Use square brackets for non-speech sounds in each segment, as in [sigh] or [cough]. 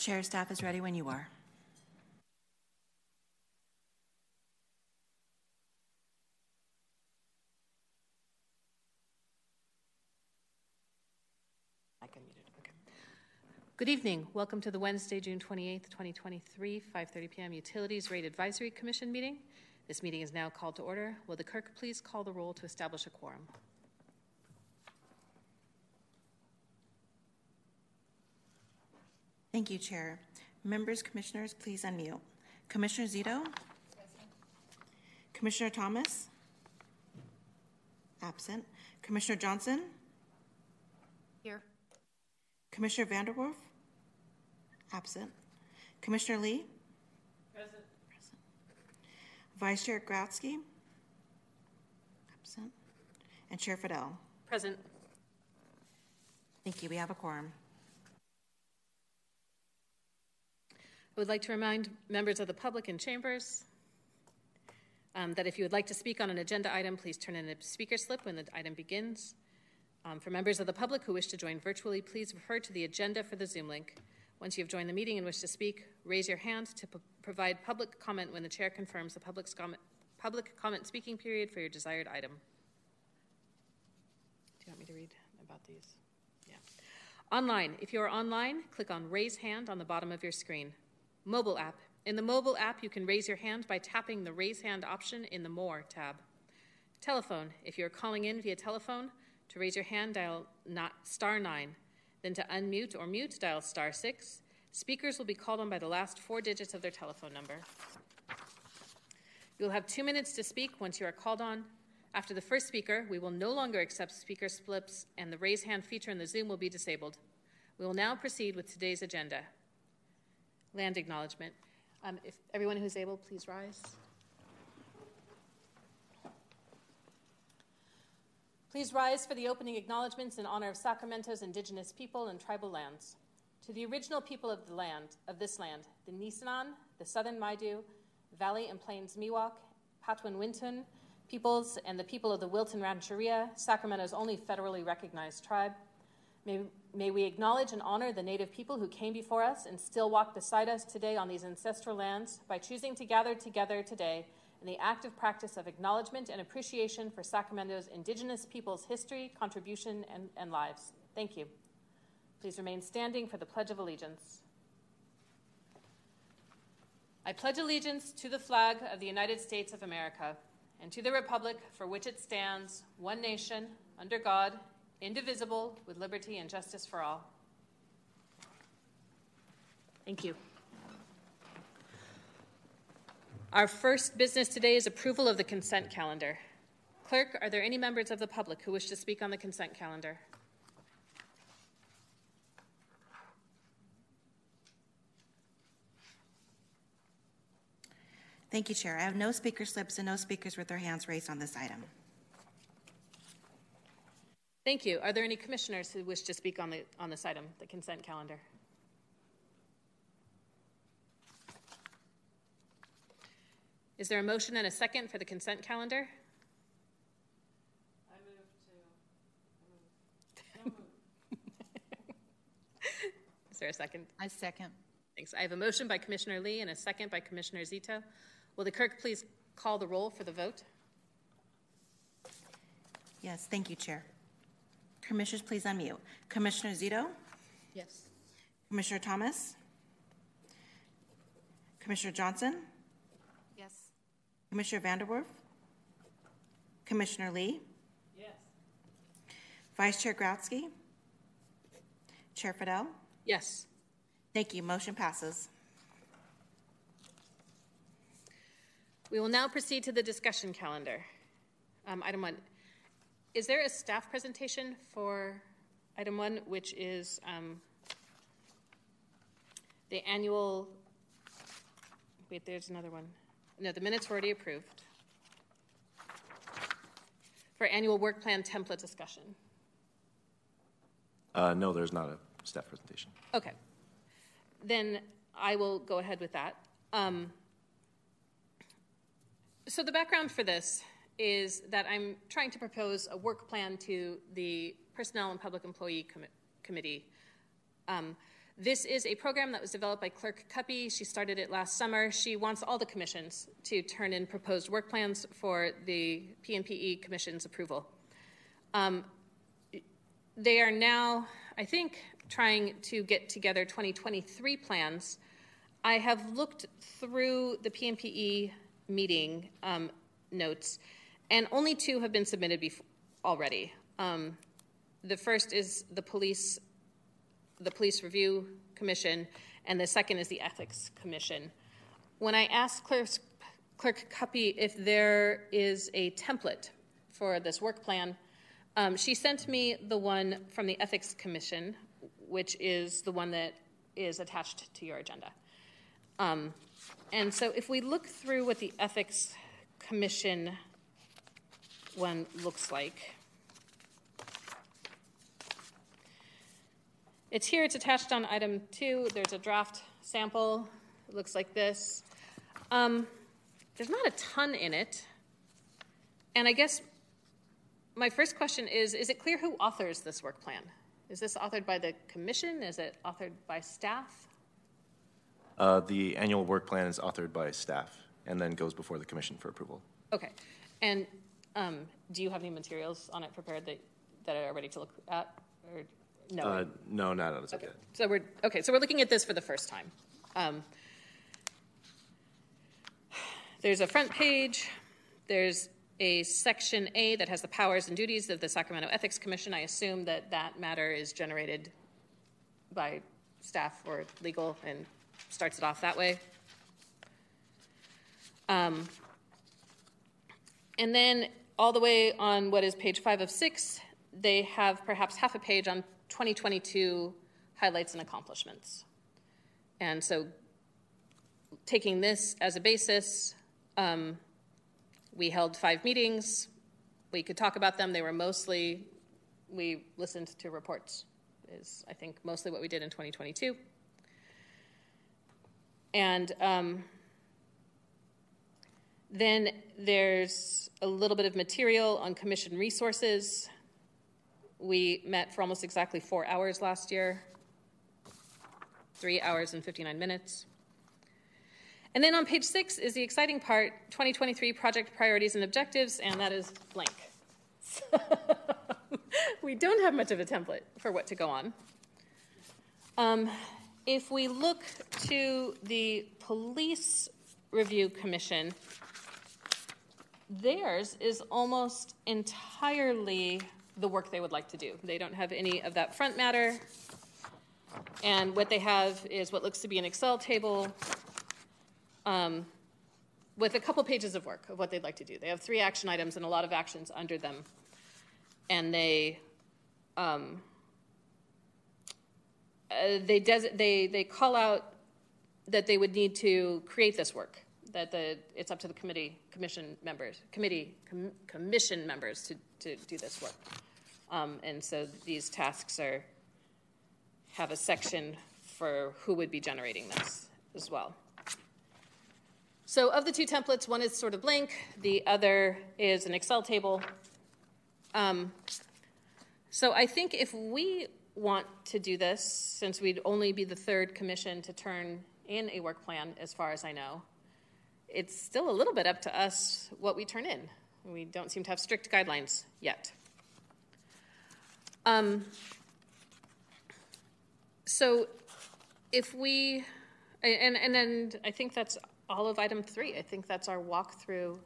Chair, staff is ready when you are. Good evening. Welcome to the Wednesday, June 28th, 2023, 5:30 p.m. Utilities Rate Advisory Commission meeting. This meeting is now called to order. Will the clerk please call the roll to establish a quorum? Thank you, Chair. Members, commissioners, please unmute. Commissioner Zito? Commissioner Thomas? Absent. Commissioner Johnson? Here. Commissioner Vanderwerf? Absent. Commissioner Lee? Present. Present. Vice Chair Gratzke? Absent. And Chair Fidel? Present. Thank you. We have a quorum. Would like to remind members of the public in chambers um, that if you would like to speak on an agenda item, please turn in a speaker slip when the item begins. Um, for members of the public who wish to join virtually, please refer to the agenda for the Zoom link. Once you have joined the meeting and wish to speak, raise your hand to p- provide public comment when the chair confirms the public comment, public comment speaking period for your desired item. Do you want me to read about these? Yeah. Online. If you are online, click on Raise Hand on the bottom of your screen. Mobile app. In the mobile app, you can raise your hand by tapping the Raise Hand option in the More tab. Telephone. If you are calling in via telephone, to raise your hand, dial not, star 9. Then to unmute or mute, dial star 6. Speakers will be called on by the last four digits of their telephone number. You will have two minutes to speak once you are called on. After the first speaker, we will no longer accept speaker slips, and the raise hand feature in the Zoom will be disabled. We will now proceed with today's agenda. Land acknowledgement. Um, if everyone who's able, please rise. Please rise for the opening acknowledgments in honor of Sacramento's indigenous people and tribal lands. To the original people of the land, of this land, the Nisenan, the Southern Maidu, Valley and Plains Miwok, Patwin Wintun peoples, and the people of the Wilton Rancheria, Sacramento's only federally recognized tribe, may, may we acknowledge and honor the native people who came before us and still walk beside us today on these ancestral lands by choosing to gather together today in the active practice of acknowledgement and appreciation for Sacramento's indigenous people's history, contribution, and, and lives. Thank you. Please remain standing for the Pledge of Allegiance. I pledge allegiance to the flag of the United States of America and to the Republic for which it stands, one nation, under God, indivisible, with liberty and justice for all. Thank you. Our first business today is approval of the consent calendar. Clerk, are there any members of the public who wish to speak on the consent calendar? Thank you, Chair. I have no speaker slips and no speakers with their hands raised on this item. Thank you. Are there any commissioners who wish to speak on, the, on this item, the consent calendar? Is there a motion and a second for the consent calendar? I move to. [laughs] [laughs] Is there a second? I second. Thanks. I have a motion by Commissioner Lee and a second by Commissioner Zito. Will the clerk please call the roll for the vote? Yes, thank you, Chair. Commissioners, please unmute. Commissioner Zito? Yes. Commissioner Thomas? Commissioner Johnson? Yes. Commissioner Vanderwerf? Commissioner Lee? Yes. Vice Chair Gratzke? Chair Fidel? Yes. Thank you. Motion passes. We will now proceed to the discussion calendar. Um, item one. Is there a staff presentation for item one, which is um, the annual? Wait, there's another one. No, the minutes were already approved. For annual work plan template discussion. Uh, no, there's not a staff presentation. Okay. Then I will go ahead with that. Um, so, the background for this is that I'm trying to propose a work plan to the Personnel and Public Employee Com- Committee um, This is a program that was developed by Clerk Cuppy. She started it last summer. She wants all the commissions to turn in proposed work plans for the PNPE Commission's approval. Um, they are now, I think, trying to get together 2023 plans. I have looked through the PNPE meeting um, notes, and only two have been submitted already. Um, the first is the police, the police review commission, and the second is the ethics commission. When I asked Clerk, Clerk Cuppy if there is a template for this work plan, um, she sent me the one from the ethics commission, which is the one that is attached to your agenda. Um, and so if we look through what the ethics commission one looks like, it's here, it's attached on item two. There's a draft sample. It looks like this. Um, there's not a ton in it. And I guess my first question is Is it clear who authors this work plan? Is this authored by the commission? Is it authored by staff? Uh, The annual work plan is authored by staff and then goes before the commission for approval. Okay. And um, do you have any materials on it prepared that, that are ready to look at? Or no? Uh, No, not as of Okay. yet. So we're okay. So we're looking at this for the first time. Um, there's a front page. There's a section A that has the powers and duties of the Sacramento Ethics Commission. I assume that that matter is generated by staff or legal and starts it off that way. Um, and then all the way on what is page five of six, they have perhaps half a page on 2022 highlights and accomplishments. And so, taking this as a basis, um, we held five meetings. We could talk about them. They were mostly, we listened to reports, is I think mostly what we did in 2022. And um, then there's a little bit of material on commission resources. We met for almost exactly four hours last year, three hours and 59 minutes. And then on page six is the exciting part 2023 project priorities and objectives, and that is blank. [laughs] we don't have much of a template for what to go on. Um, if we look to the Police Review Commission, theirs is almost entirely the work they would like to do. They don't have any of that front matter. And what they have is what looks to be an Excel table um, with a couple pages of work of what they'd like to do. They have three action items and a lot of actions under them. And they, um, uh, they, des- they, they call out that they would need to create this work that the, it's up to the committee, commission members, committee, com- commission members to, to do this work. Um, and so these tasks are, have a section for who would be generating this as well. So of the two templates, one is sort of blank, the other is an Excel table. Um, so I think if we want to do this, since we'd only be the third commission to turn in a work plan, as far as I know, it's still a little bit up to us what we turn in. We don't seem to have strict guidelines yet. Um, so if we, and, and then I think that's all of item three. I think that's our walkthrough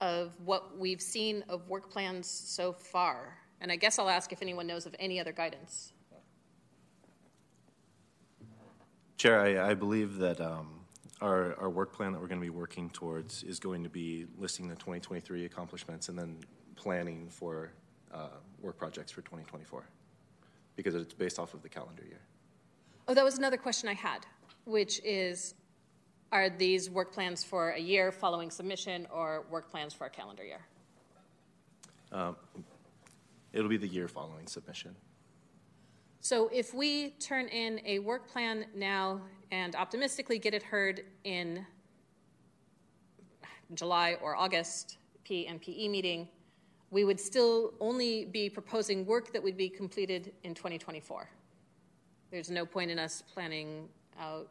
of what we've seen of work plans so far. And I guess I'll ask if anyone knows of any other guidance. Chair, I, I believe that um, our, our work plan that we're going to be working towards is going to be listing the 2023 accomplishments and then planning for uh, work projects for 2024 because it's based off of the calendar year. Oh, that was another question I had, which is are these work plans for a year following submission or work plans for a calendar year? It'll be the year following submission. So if we turn in a work plan now and optimistically get it heard in July or August P and PE meeting, we would still only be proposing work that would be completed in 2024. There's no point in us planning out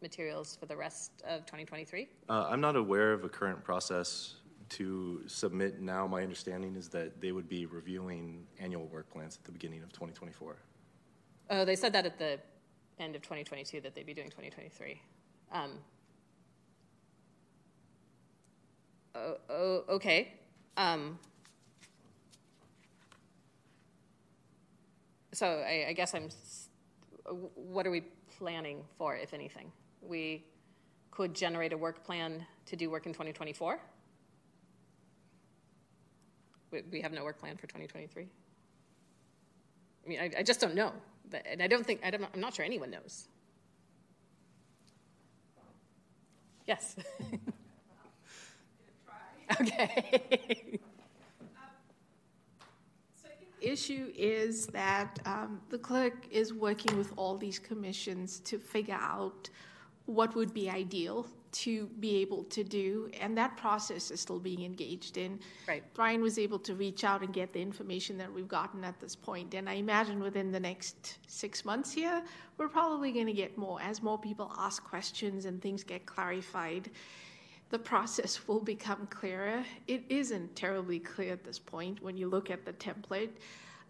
materials for the rest of 2023? Uh, I'm not aware of a current process to submit now. My understanding is that they would be reviewing annual work plans at the beginning of 2024. Oh, they said that at the end of 2022 that they'd be doing 2023. Um, oh, oh, okay. Um, so I, I guess I'm. What are we planning for, if anything? We could generate a work plan to do work in 2024. We, we have no work plan for 2023. I mean, I, I just don't know, And I don't think I don't, I'm not sure anyone knows. Yes. [laughs] okay. issue is that um, the clerk is working with all these commissions to figure out what would be ideal to be able to do, and that process is still being engaged in. Right. Brian was able to reach out and get the information that we've gotten at this point, and I imagine within the next six months here, we're probably going to get more as more people ask questions and things get clarified the process will become clearer. It isn't terribly clear at this point when you look at the template.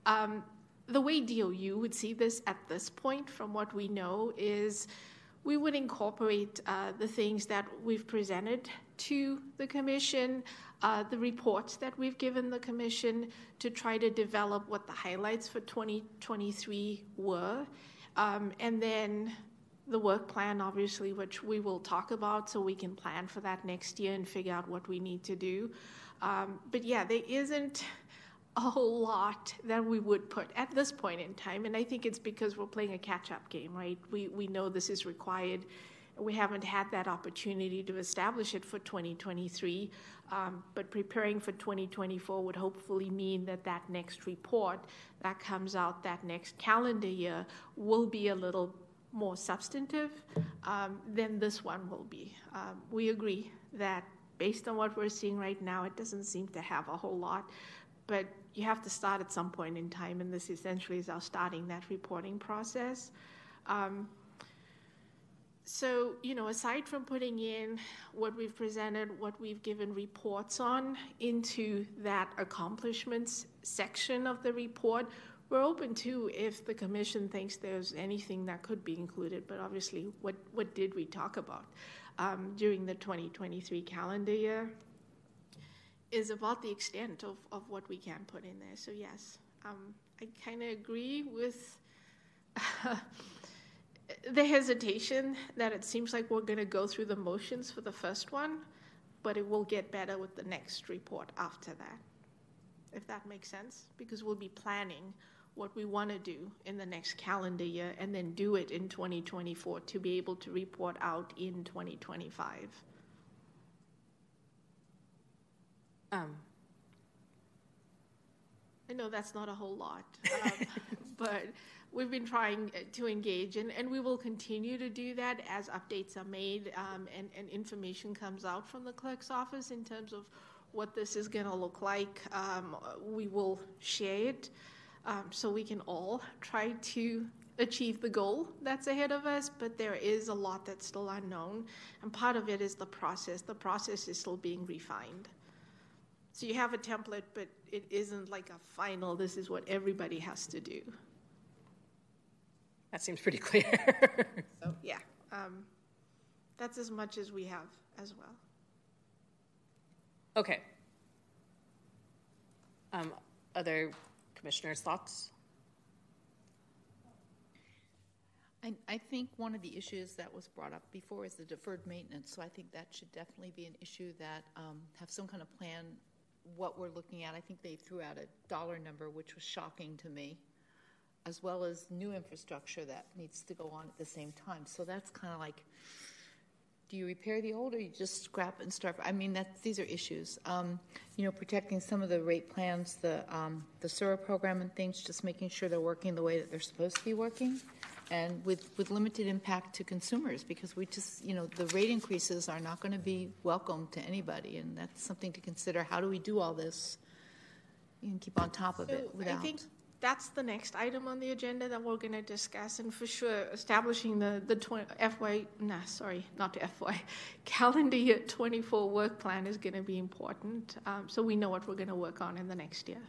Um, the way DOU would see this at this point, from what we know, is we would incorporate uh, the things that we've presented to the commission, uh, the reports that we've given the commission to try to develop what the highlights for 2023 were. Um, and then the work plan, obviously, which we will talk about so we can plan for that next year and figure out what we need to do. Um, but yeah, there isn't a whole lot than we would put at this point in time, and I think it's because we're playing a catch-up game, right? We we know this is required. We haven't had that opportunity to establish it for 2023, um, but preparing for 2024 would hopefully mean that that next report that comes out that next calendar year will be a little more substantive um, than this one will be. Um, we agree that based on what we're seeing right now, it doesn't seem to have a whole lot, but you have to start at some point in time, and this essentially is our starting that reporting process. Um, so, you know, aside from putting in what we've presented, what we've given reports on into that accomplishments section of the report, we're open to if the commission thinks there's anything that could be included, but obviously, what, what did we talk about um, during the 2023 calendar year is about the extent of, of what we can put in there. So, yes, um, I kind of agree with [laughs] the hesitation that it seems like we're going to go through the motions for the first one, but it will get better with the next report after that, if that makes sense, because we'll be planning what we want to do in the next calendar year and then do it in 2024 to be able to report out in 2025. Um, I know that's not a whole lot, um, [laughs] but we've been trying uh, to engage, and, and we will continue to do that as updates are made um, and, and information comes out from the clerk's office in terms of what this is going to look like. Um, we will share it um, so we can all try to achieve the goal that's ahead of us, but there is a lot that's still unknown, and part of it is the process. The process is still being refined. So you have a template, but it isn't like a final, this is what everybody has to do. that seems pretty [laughs] clear. So, yeah, um, that's as much as we have as well. okay. Um, other commissioners' thoughts? I, I think one of the issues that was brought up before is the deferred maintenance. So I think that should definitely be an issue that um, have some kind of plan what we're looking at. I think they threw out a dollar number, which was shocking to me, as well as new infrastructure that needs to go on at the same time. So that's kind of like, do you repair the old or you just scrap and start? I mean, that these are issues. Um, you know, protecting some of the rate plans, the um, the SURA program and things, just making sure they're working the way that they're supposed to be working, and with with limited impact to consumers, because we just, you know, the rate increases are not going to be welcome to anybody, and that's something to consider. How do we do all this? and keep on top of it without. I think that's the next item on the agenda that we're going to discuss, and for sure, establishing the the 20, FY, nah, sorry, not FY, [laughs] calendar year 24 work plan is going to be important, um, so we know what we're going to work on in the next year.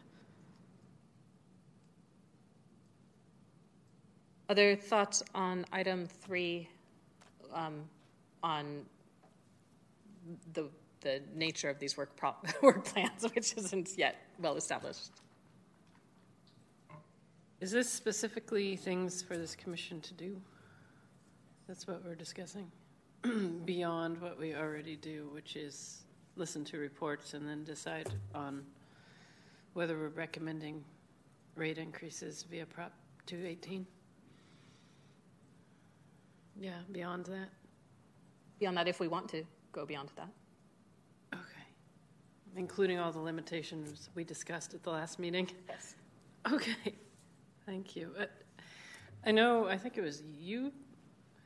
Other thoughts on item three, um, on the the nature of these work [laughs] work plans, which isn't yet well established. Is this specifically things for this commission to do? That's what we're discussing. [clears throat] Beyond what we already do, which is listen to reports and then decide on whether we're recommending rate increases via Prop 218? Yeah, beyond that? Beyond that, if we want to go beyond that. Okay. Including all the limitations we discussed at the last meeting? Yes. Okay, thank you. Uh, I know, I think it was you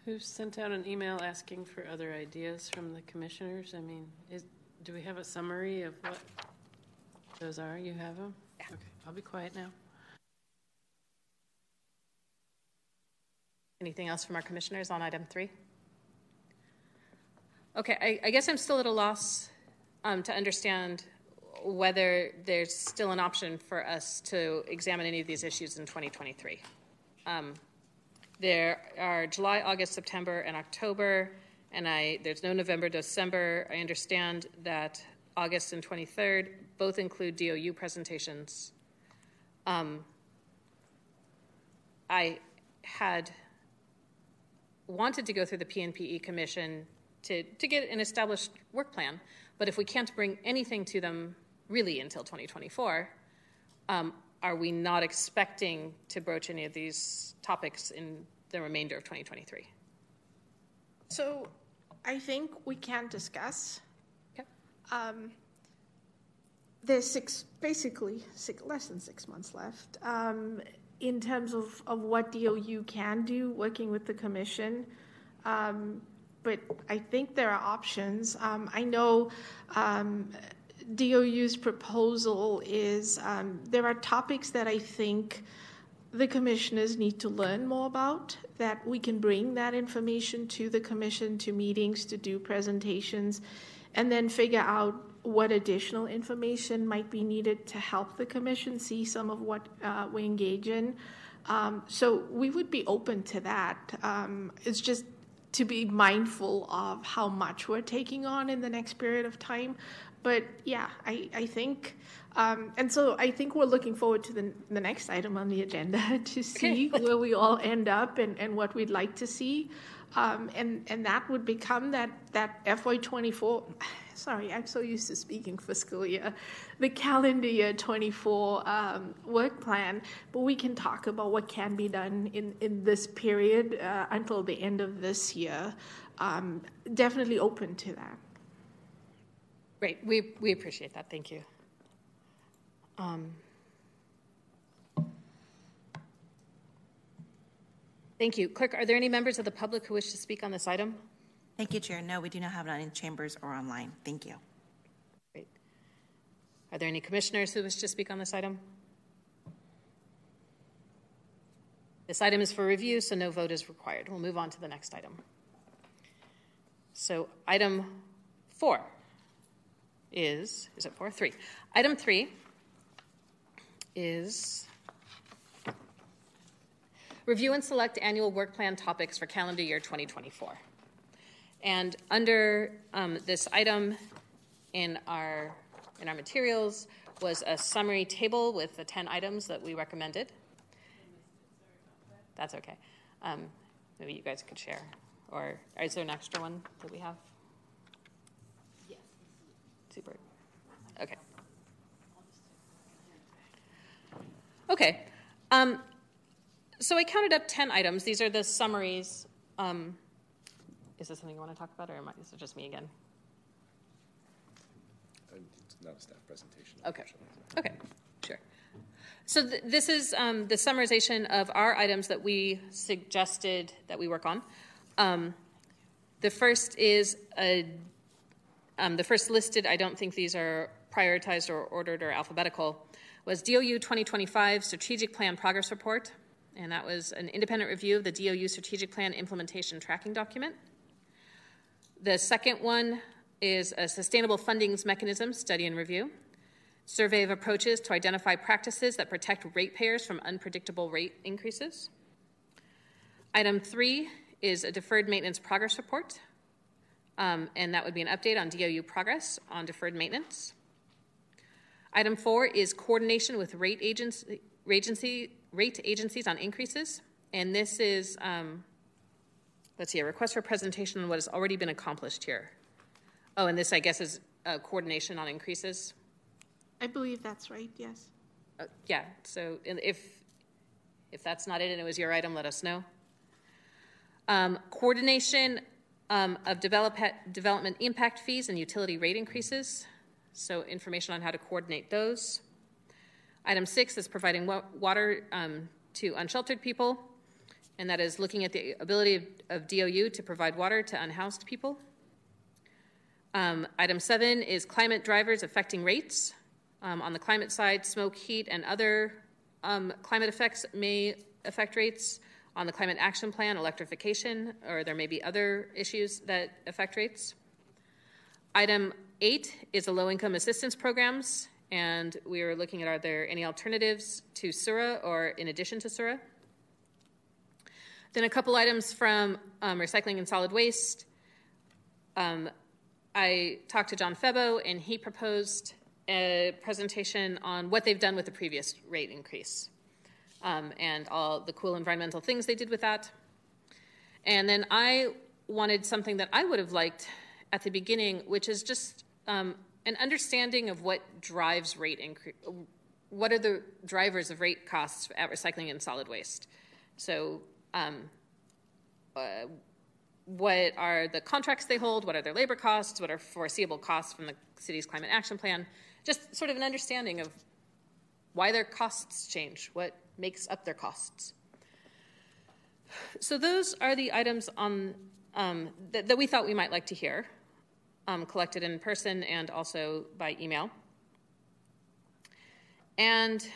who sent out an email asking for other ideas from the commissioners. I mean, is, do we have a summary of what those are? You have them? Yeah. Okay, I'll be quiet now. Anything else from our commissioners on item three? Okay, I, I guess I'm still at a loss um, to understand whether there's still an option for us to examine any of these issues in 2023. Um, there are July, August, September, and October, and I there's no November, December. I understand that August and 23rd both include DOU presentations. Um, I had wanted to go through the PNPE commission to, to get an established work plan, but if we can't bring anything to them really until 2024, um, are we not expecting to broach any of these topics in the remainder of 2023? So I think we can discuss. Okay. Um, there's six, basically six, less than six months left. Um, in terms of, of what DOU can do, working with the commission. Um, but I think there are options. Um, I know um, DOU's proposal is um, there are topics that I think the commissioners need to learn more about, that we can bring that information to the commission, to meetings, to do presentations, and then figure out what additional information might be needed to help the commission see some of what uh, we engage in. Um, so we would be open to that. Um, it's just to be mindful of how much we're taking on in the next period of time. But yeah, I, I think, um, and so I think we're looking forward to the, the next item on the agenda [laughs] to see Okay. where we all end up and, and what we'd like to see. Um, and, and that would become that, that FY24, sorry, I'm so used to speaking fiscal year, the calendar year 24 um, work plan. But we can talk about what can be done in, in this period uh, until the end of this year. Um, definitely open to that. Great, we, we appreciate that. Thank you. Um, thank you. Clerk, are there any members of the public who wish to speak on this item? Thank you, Chair. No, we do not have it on in chambers or online. Thank you. Great. Are there any commissioners who wish to speak on this item? This item is for review, so no vote is required. We'll move on to the next item. So, item four is, is it four? Three. Item three is review and select annual work plan topics for calendar year 2024. And under um, this item in our in our materials was a summary table with the 10 items that we recommended. That's okay. Um, maybe you guys could share. Or is there an extra one that we have? Yes. Super. Okay. Okay. Um, so I counted up 10 items. These are the summaries. Um, is this something you want to talk about, or am I, is it just me again? It's not a staff presentation. Okay. Okay, sure. So th- this is um, the summarization of our items that we suggested that we work on. Um, the first is a, um, the first listed. I don't think these are prioritized or ordered or alphabetical. was DOU 2025 Strategic Plan Progress Report, and that was an independent review of the DOU Strategic Plan Implementation Tracking Document. The second one is a Sustainable Fundings Mechanism Study and Review, survey of approaches to identify practices that protect ratepayers from unpredictable rate increases. Item three is a deferred maintenance progress report, um, and that would be an update on DOU progress on deferred maintenance. Item four is coordination with rate agency, rate agencies on increases, and this is um, let's see a request for presentation on what has already been accomplished here. Oh, and this I guess is uh, coordination on increases. I believe that's right, yes. Uh, yeah. So if if that's not it and it was your item, let us know. Um, coordination um, of develop, development impact fees and utility rate increases. So, information on how to coordinate those. Item six is providing wa- water um, to unsheltered people, and that is looking at the ability of, of DOU to provide water to unhoused people. Um, item seven is climate drivers affecting rates. Um, on the climate side, smoke, heat, and other um, climate effects may affect rates on the climate action plan, electrification, or there may be other issues that affect rates. Item eight is the low income assistance programs, and we are looking at are there any alternatives to SURA or in addition to SURA? Then a couple items from um, recycling and solid waste. Um, I talked to John Febo, and he proposed a presentation on what they've done with the previous rate increase um, and all the cool environmental things they did with that. And then I wanted something that I would have liked at the beginning, which is just um, an understanding of what drives rate increase. What are the drivers of rate costs at recycling and solid waste? So, um, uh, what are the contracts they hold? What are their labor costs? What are foreseeable costs from the city's climate action plan? Just sort of an understanding of why their costs change, what makes up their costs. So those are the items on um, that, that, we thought we might like to hear, um, collected in person and also by email. And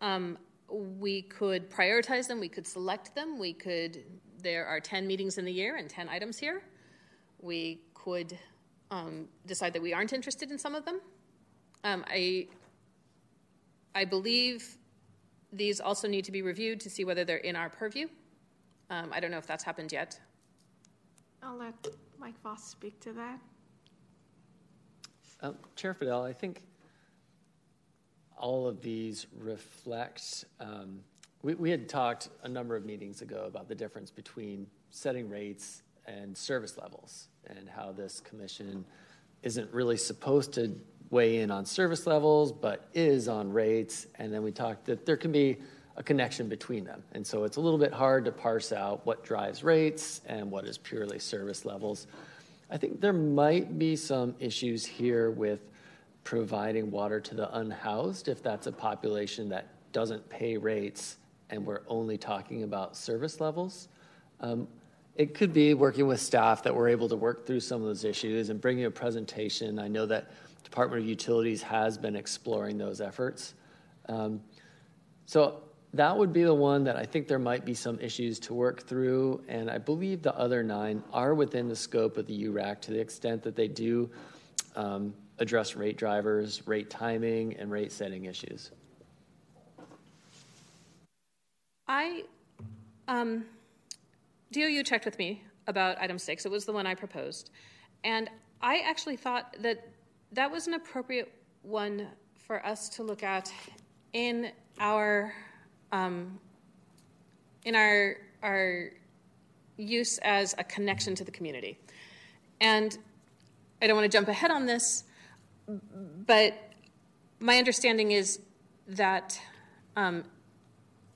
um, we could prioritize them, we could select them, we could, there are 10 meetings in the year and 10 items here. We could um, decide that we aren't interested in some of them. Um, I I believe these also need to be reviewed to see whether they're in our purview. Um, I don't know if that's happened yet. I'll let Mike Voss speak to that. Um, Chair Fidel, I think all of these reflect. Um, we, we had talked a number of meetings ago about the difference between setting rates and service levels and how this commission isn't really supposed to weigh in on service levels, but is on rates. And then we talked that there can be a connection between them. And so it's a little bit hard to parse out what drives rates and what is purely service levels. I think there might be some issues here with providing water to the unhoused if that's a population that doesn't pay rates and we're only talking about service levels. Um, it could be working with staff that we're able to work through some of those issues and bring you a presentation. I know that Department of Utilities has been exploring those efforts. Um, so that would be the one that I think there might be some issues to work through, and I believe the other nine are within the scope of the URAC to the extent that they do um, address rate drivers, rate timing, and rate setting issues. I, um, DOU checked with me about item six. It was the one I proposed. And I actually thought that that was an appropriate one for us to look at in our um, in our our use as a connection to the community. And I don't want to jump ahead on this, but my understanding is that um,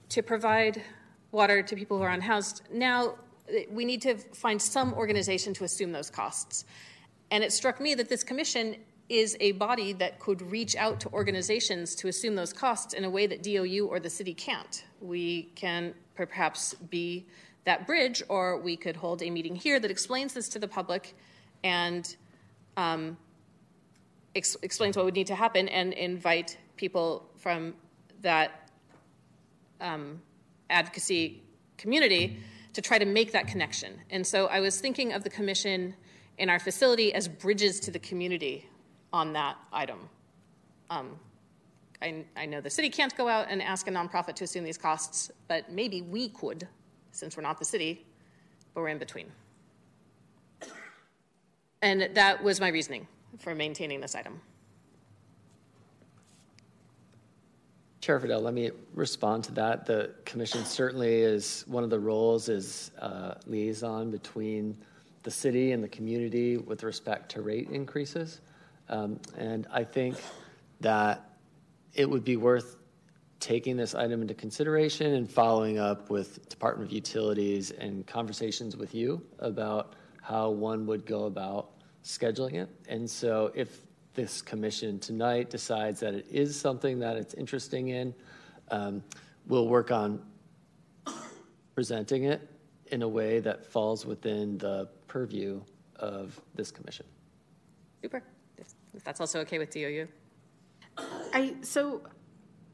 to provide water to people who are unhoused now we need to find some organization to assume those costs. And it struck me that this commission is a body that could reach out to organizations to assume those costs in a way that DOU or the city can't. We can perhaps be that bridge, or we could hold a meeting here that explains this to the public and um, ex- explains what would need to happen and invite people from that um, advocacy community to try to make that connection. And so I was thinking of the commission in our facility as bridges to the community on that item. Um, I, I know the city can't go out and ask a nonprofit to assume these costs, but maybe we could, since we're not the city, but we're in between. And that was my reasoning for maintaining this item. Chair Fidel, let me respond to that. The commission certainly is, one of the roles is uh, liaison between the city and the community with respect to rate increases. Um, And I think that it would be worth taking this item into consideration and following up with Department of Utilities and conversations with you about how one would go about scheduling it. And so if this commission tonight decides that it is something that it's interesting in, um, we'll work on presenting it in a way that falls within the purview of this commission. Super. If, if that's also okay with DOU. I, so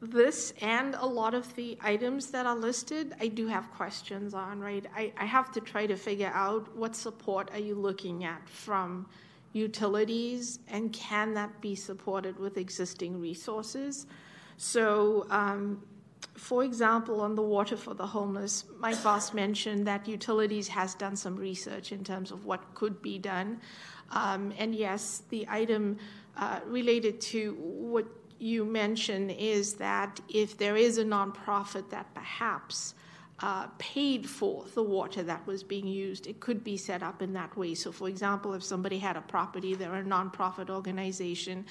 this and a lot of the items that are listed, I do have questions on, right? I, I have to try to figure out what support are you looking at from utilities and can that be supported with existing resources? So, um, for example, on the water for the homeless, Mike Voss mentioned that utilities has done some research in terms of what could be done. Um, and yes, the item uh, related to what you mentioned is that if there is a nonprofit that perhaps uh, paid for the water that was being used, it could be set up in that way. So, for example, if somebody had a property, they're a nonprofit organization,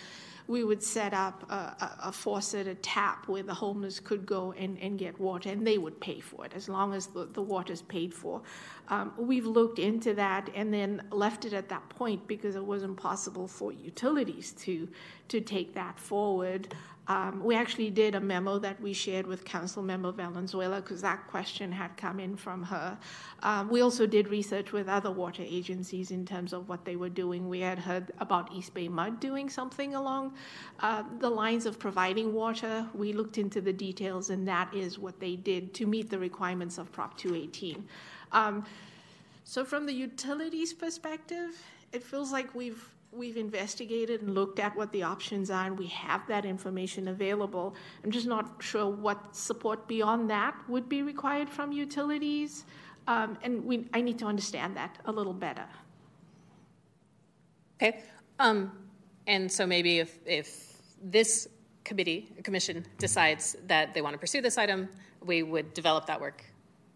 we would set up a, a, a faucet, a tap where the homeless could go and, and get water, and they would pay for it as long as the, the water is paid for. Um, we've looked into that and then left it at that point because it wasn't possible for utilities to, to take that forward. Um, we actually did a memo that we shared with Council Member Valenzuela because that question had come in from her. Um, we also did research with other water agencies in terms of what they were doing. We had heard about East Bay Mud doing something along uh, the lines of providing water. We looked into the details, and that is what they did to meet the requirements of Prop 218. Um, so, from the utilities perspective, it feels like we've we've investigated and looked at what the options are, and we have that information available. I'm just not sure what support beyond that would be required from utilities, um, and we, I need to understand that a little better. Okay. Um, and so maybe if, if this committee, commission decides that they want to pursue this item, we would develop that work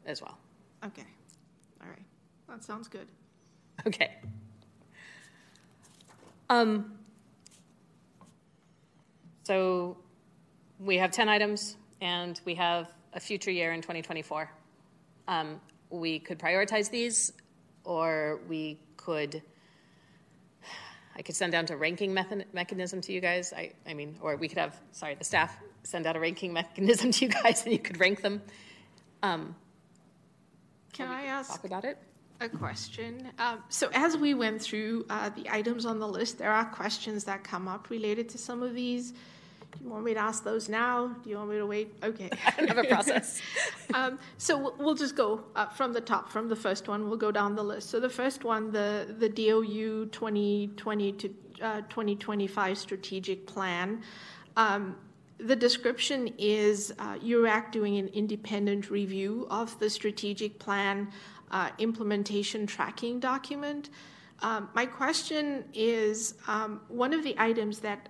as well. Okay. All right. That sounds good. Okay. Um, so we have 10 items and we have a future year in 2024. Um, we could prioritize these or we could I could send down to ranking method, mechanism to you guys. I, I mean, or we could have, sorry, the staff send out a ranking [laughs] mechanism to you guys and you could rank them. Um, Can I ask talk about it? A question? Um, so, as we went through uh, the items on the list, there are questions that come up related to some of these. Do you want me to ask those now? Do you want me to wait? Okay. [laughs] I have a process. [laughs] um, so we'll, we'll just go from the top, from the first one. We'll go down the list. So the first one, the the DOU 2020 to uh, 2025 strategic plan. Um, the description is uh, URAC doing an independent review of the strategic plan uh, implementation tracking document. Um, my question is um, one of the items that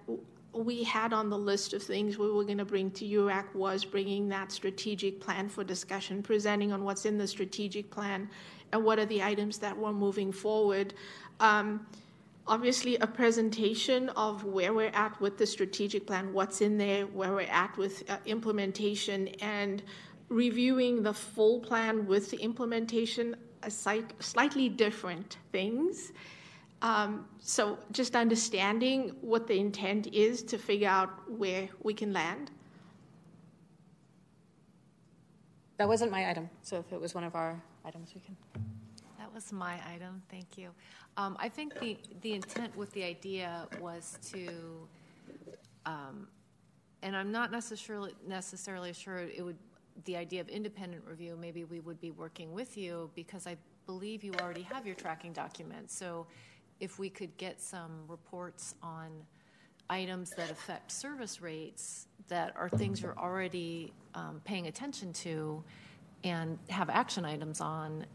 we had on the list of things we were going to bring to URAC was bringing that strategic plan for discussion, presenting on what's in the strategic plan and what are the items that we're moving forward. Um, obviously, a presentation of where we're at with the strategic plan, what's in there, where we're at with uh, implementation, and reviewing the full plan with the implementation, a slightly different things. Um, so just understanding what the intent is to figure out where we can land. That wasn't my item, so if it was one of our items, we can. That was my item. Thank you. Um, I think the, the intent with the idea was to, um, and I'm not necessarily necessarily sure it would. The idea of independent review, maybe we would be working with you because I believe you already have your tracking document. So, if we could get some reports on items that affect service rates that are things you're already um, paying attention to and have action items on,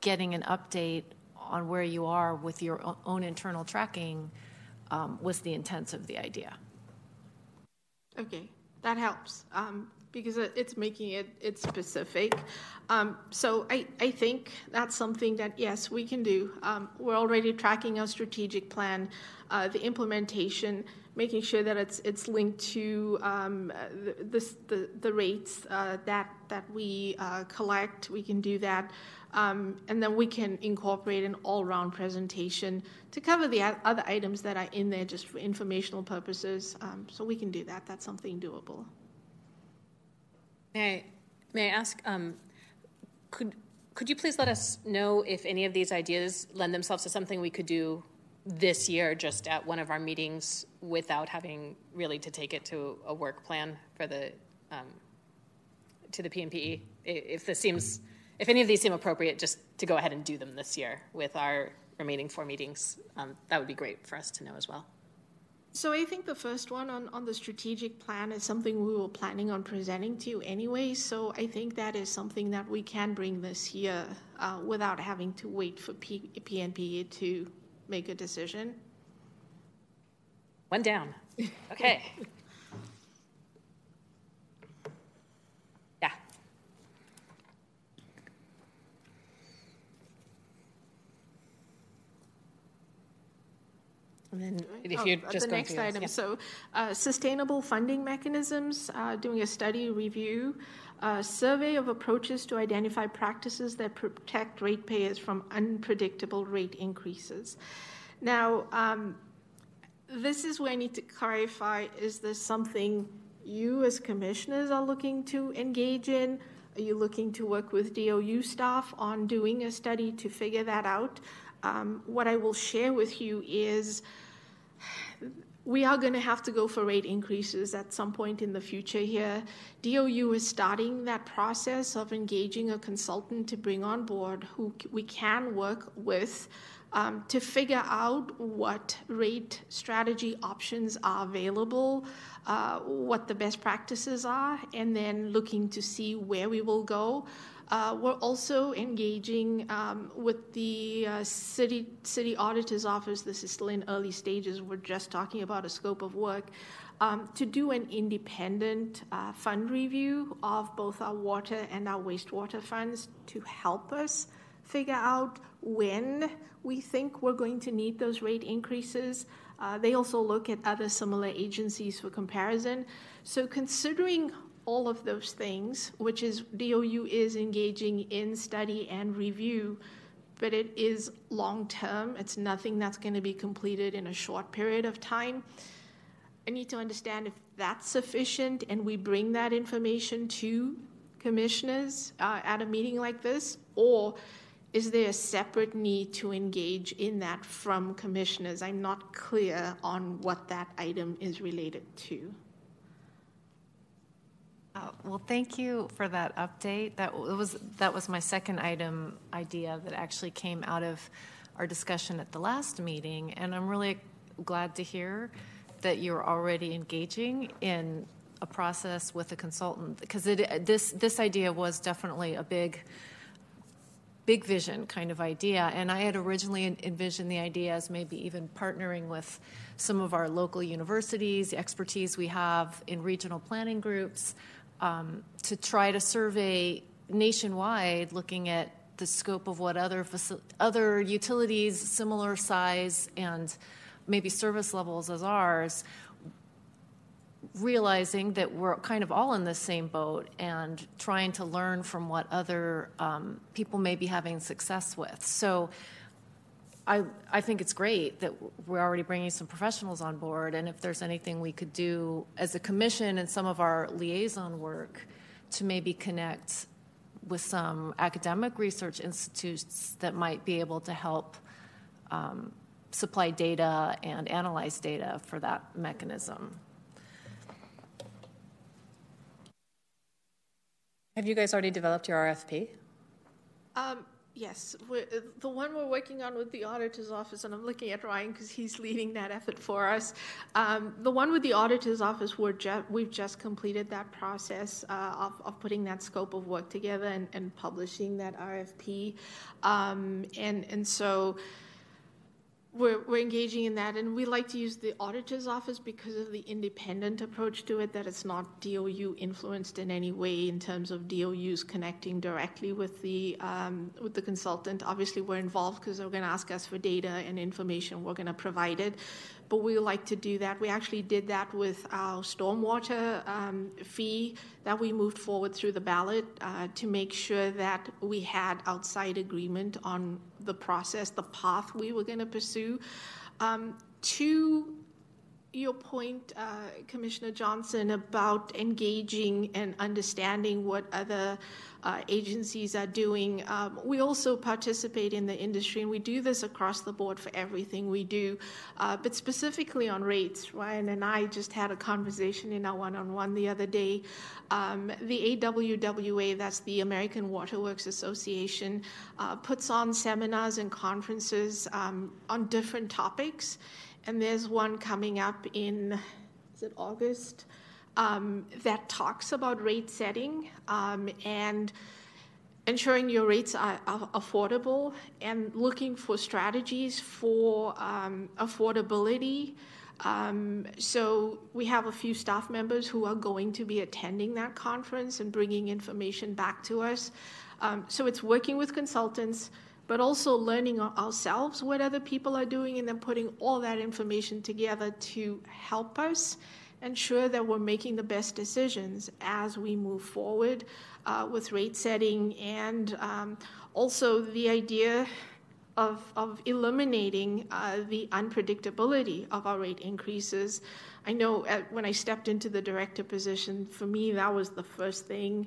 getting an update on where you are with your own internal tracking um, was the intent of the idea. Okay, that helps um, because it- it's making it specific. Um, so I, I think that's something that yes we can do. Um, we're already tracking our strategic plan, uh, the implementation, making sure that it's it's linked to um, the, the the rates uh, that that we uh, collect. We can do that. Um, and then we can incorporate an all-round presentation to cover the other items that are in there just for informational purposes. Um, so we can do that. That's something doable. May I, may I ask, um, could, could you please let us know if any of these ideas lend themselves to something we could do this year just at one of our meetings without having really to take it to a work plan for the, um, to the PMPE? If this seems, if any of these seem appropriate, just to go ahead and do them this year with our remaining four meetings, um, that would be great for us to know as well. So I think the first one on, on the strategic plan is something we were planning on presenting to you anyway. So I think that is something that we can bring this year uh, without having to wait for P- PNPE to make a decision. One down. Okay. [laughs] Yeah. And then if Oh, you're uh, just the next item. yeah. So, uh, sustainable funding mechanisms, uh, doing a study review, uh, survey of approaches to identify practices that protect ratepayers from unpredictable rate increases. Now, um, this is where I need to clarify: is this something you, as commissioners, are looking to engage in? Are you looking to work with DOU staff on doing a study to figure that out? Um, what I will share with you is we are going to have to go for rate increases at some point in the future here. DOU is starting that process of engaging a consultant to bring on board who we can work with um, to figure out what rate strategy options are available, uh, what the best practices are, and then looking to see where we will go. Uh, we're also engaging um, with the uh, city city auditor's office. This is still in early stages. We're just talking about a scope of work um, to do an independent uh, fund review of both our water and our wastewater funds to help us figure out when we think we're going to need those rate increases. Uh, they also look at other similar agencies for comparison. So, considering all of those things, which is DOU is engaging in study and review, but it is long term. It's nothing that's going to be completed in a short period of time. I need to understand if that's sufficient and we bring that information to commissioners uh, at a meeting like this, or is there a separate need to engage in that from commissioners? I'm not clear on what that item is related to. Uh, Well, thank you for that update. That was, that was my second item idea that actually came out of our discussion at the last meeting. And I'm really glad to hear that you're already engaging in a process with a consultant. Because this, this idea was definitely a big, big vision kind of idea. And I had originally envisioned the idea as maybe even partnering with some of our local universities, the expertise we have in regional planning groups, um, to try to survey nationwide, looking at the scope of what other faci- other utilities similar size and maybe service levels as ours realizing that we're kind of all in the same boat and trying to learn from what other um, people may be having success with. So I, I think it's great that we're already bringing some professionals on board, and if there's anything we could do as a commission and some of our liaison work to maybe connect with some academic research institutes that might be able to help um, supply data and analyze data for that mechanism. Have you guys already developed your RFP? Um, yes, the one we're working on with the auditor's office, and I'm looking at Ryan because he's leading that effort for us. Um, the one with the auditor's office, we're ju- we've just completed that process uh, of, of putting that scope of work together and, and publishing that RFP, um, and and so we're, we're engaging in that, and we like to use the auditor's office because of the independent approach to it, that it's not DOU influenced in any way in terms of DOUs connecting directly with the um, with the consultant. Obviously, we're involved because they're going to ask us for data and information. We're going to provide it, but we like to do that. We actually did that with our stormwater um, fee that we moved forward through the ballot uh, to make sure that we had outside agreement on the process, the path we were going to pursue. Um, to your point, uh, Commissioner Johnson, about engaging and understanding what other uh, agencies are doing. Um, we also participate in the industry, and we do this across the board for everything we do, uh, but specifically on rates. Ryan and I just had a conversation in our one on one the other day. Um, the AWWA, that's the American Water Works Association, uh, puts on seminars and conferences um, on different topics and there's one coming up in is it August um, that talks about rate setting um, and ensuring your rates are, are, affordable and looking for strategies for um, affordability. Um, so we have a few staff members who are going to be attending that conference and bringing information back to us. Um, so it's working with consultants but also learning ourselves what other people are doing and then putting all that information together to help us ensure that we're making the best decisions as we move forward uh, with rate setting and um, also the idea of, of eliminating uh, the unpredictability of our rate increases. I know at, when I stepped into the director position, for me, that was the first thing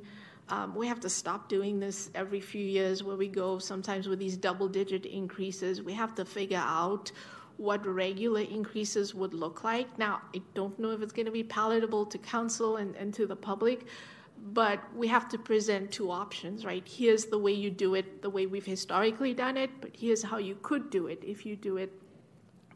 um, we have to stop doing this every few years where we go sometimes with these double digit increases. We have to figure out what regular increases would look like. Now, I don't know if it's going to be palatable to council and, and to the public, but we have to present two options, right? Here's the way you do it, the way we've historically done it, but here's how you could do it if you do it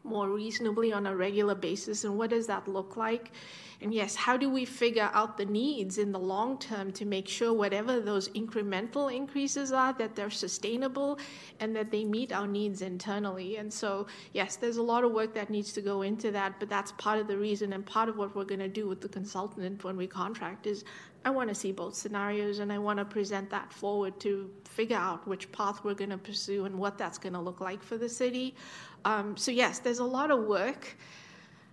more reasonably on a regular basis, and what does that look like? And yes, how do we figure out the needs in the long term to make sure whatever those incremental increases are, that they're sustainable and that they meet our needs internally? And so, yes, there's a lot of work that needs to go into that, but that's part of the reason and part of what we're going to do with the consultant when we contract is I want to see both scenarios and I want to present that forward to figure out which path we're going to pursue and what that's going to look like for the city. Um, so, yes, there's a lot of work.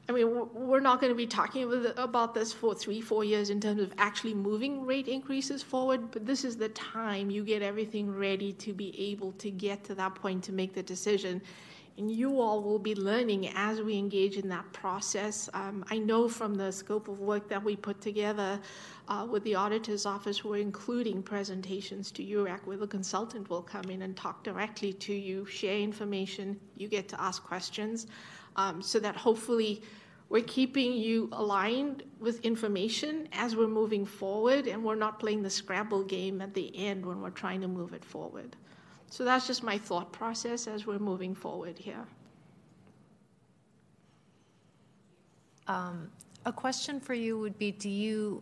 I mean, we're not going to be talking about this for three, four years in terms of actually moving rate increases forward, but this is the time you get everything ready to be able to get to that point to make the decision. And you all will be learning as we engage in that process. Um, I know from the scope of work that we put together uh, with the auditor's office, we're including presentations to URAC where the consultant will come in and talk directly to you, share information, you get to ask questions um, so that hopefully we're keeping you aligned with information as we're moving forward and we're not playing the Scrabble game at the end when we're trying to move it forward. So that's just my thought process as we're moving forward here. Um, a question for you would be do you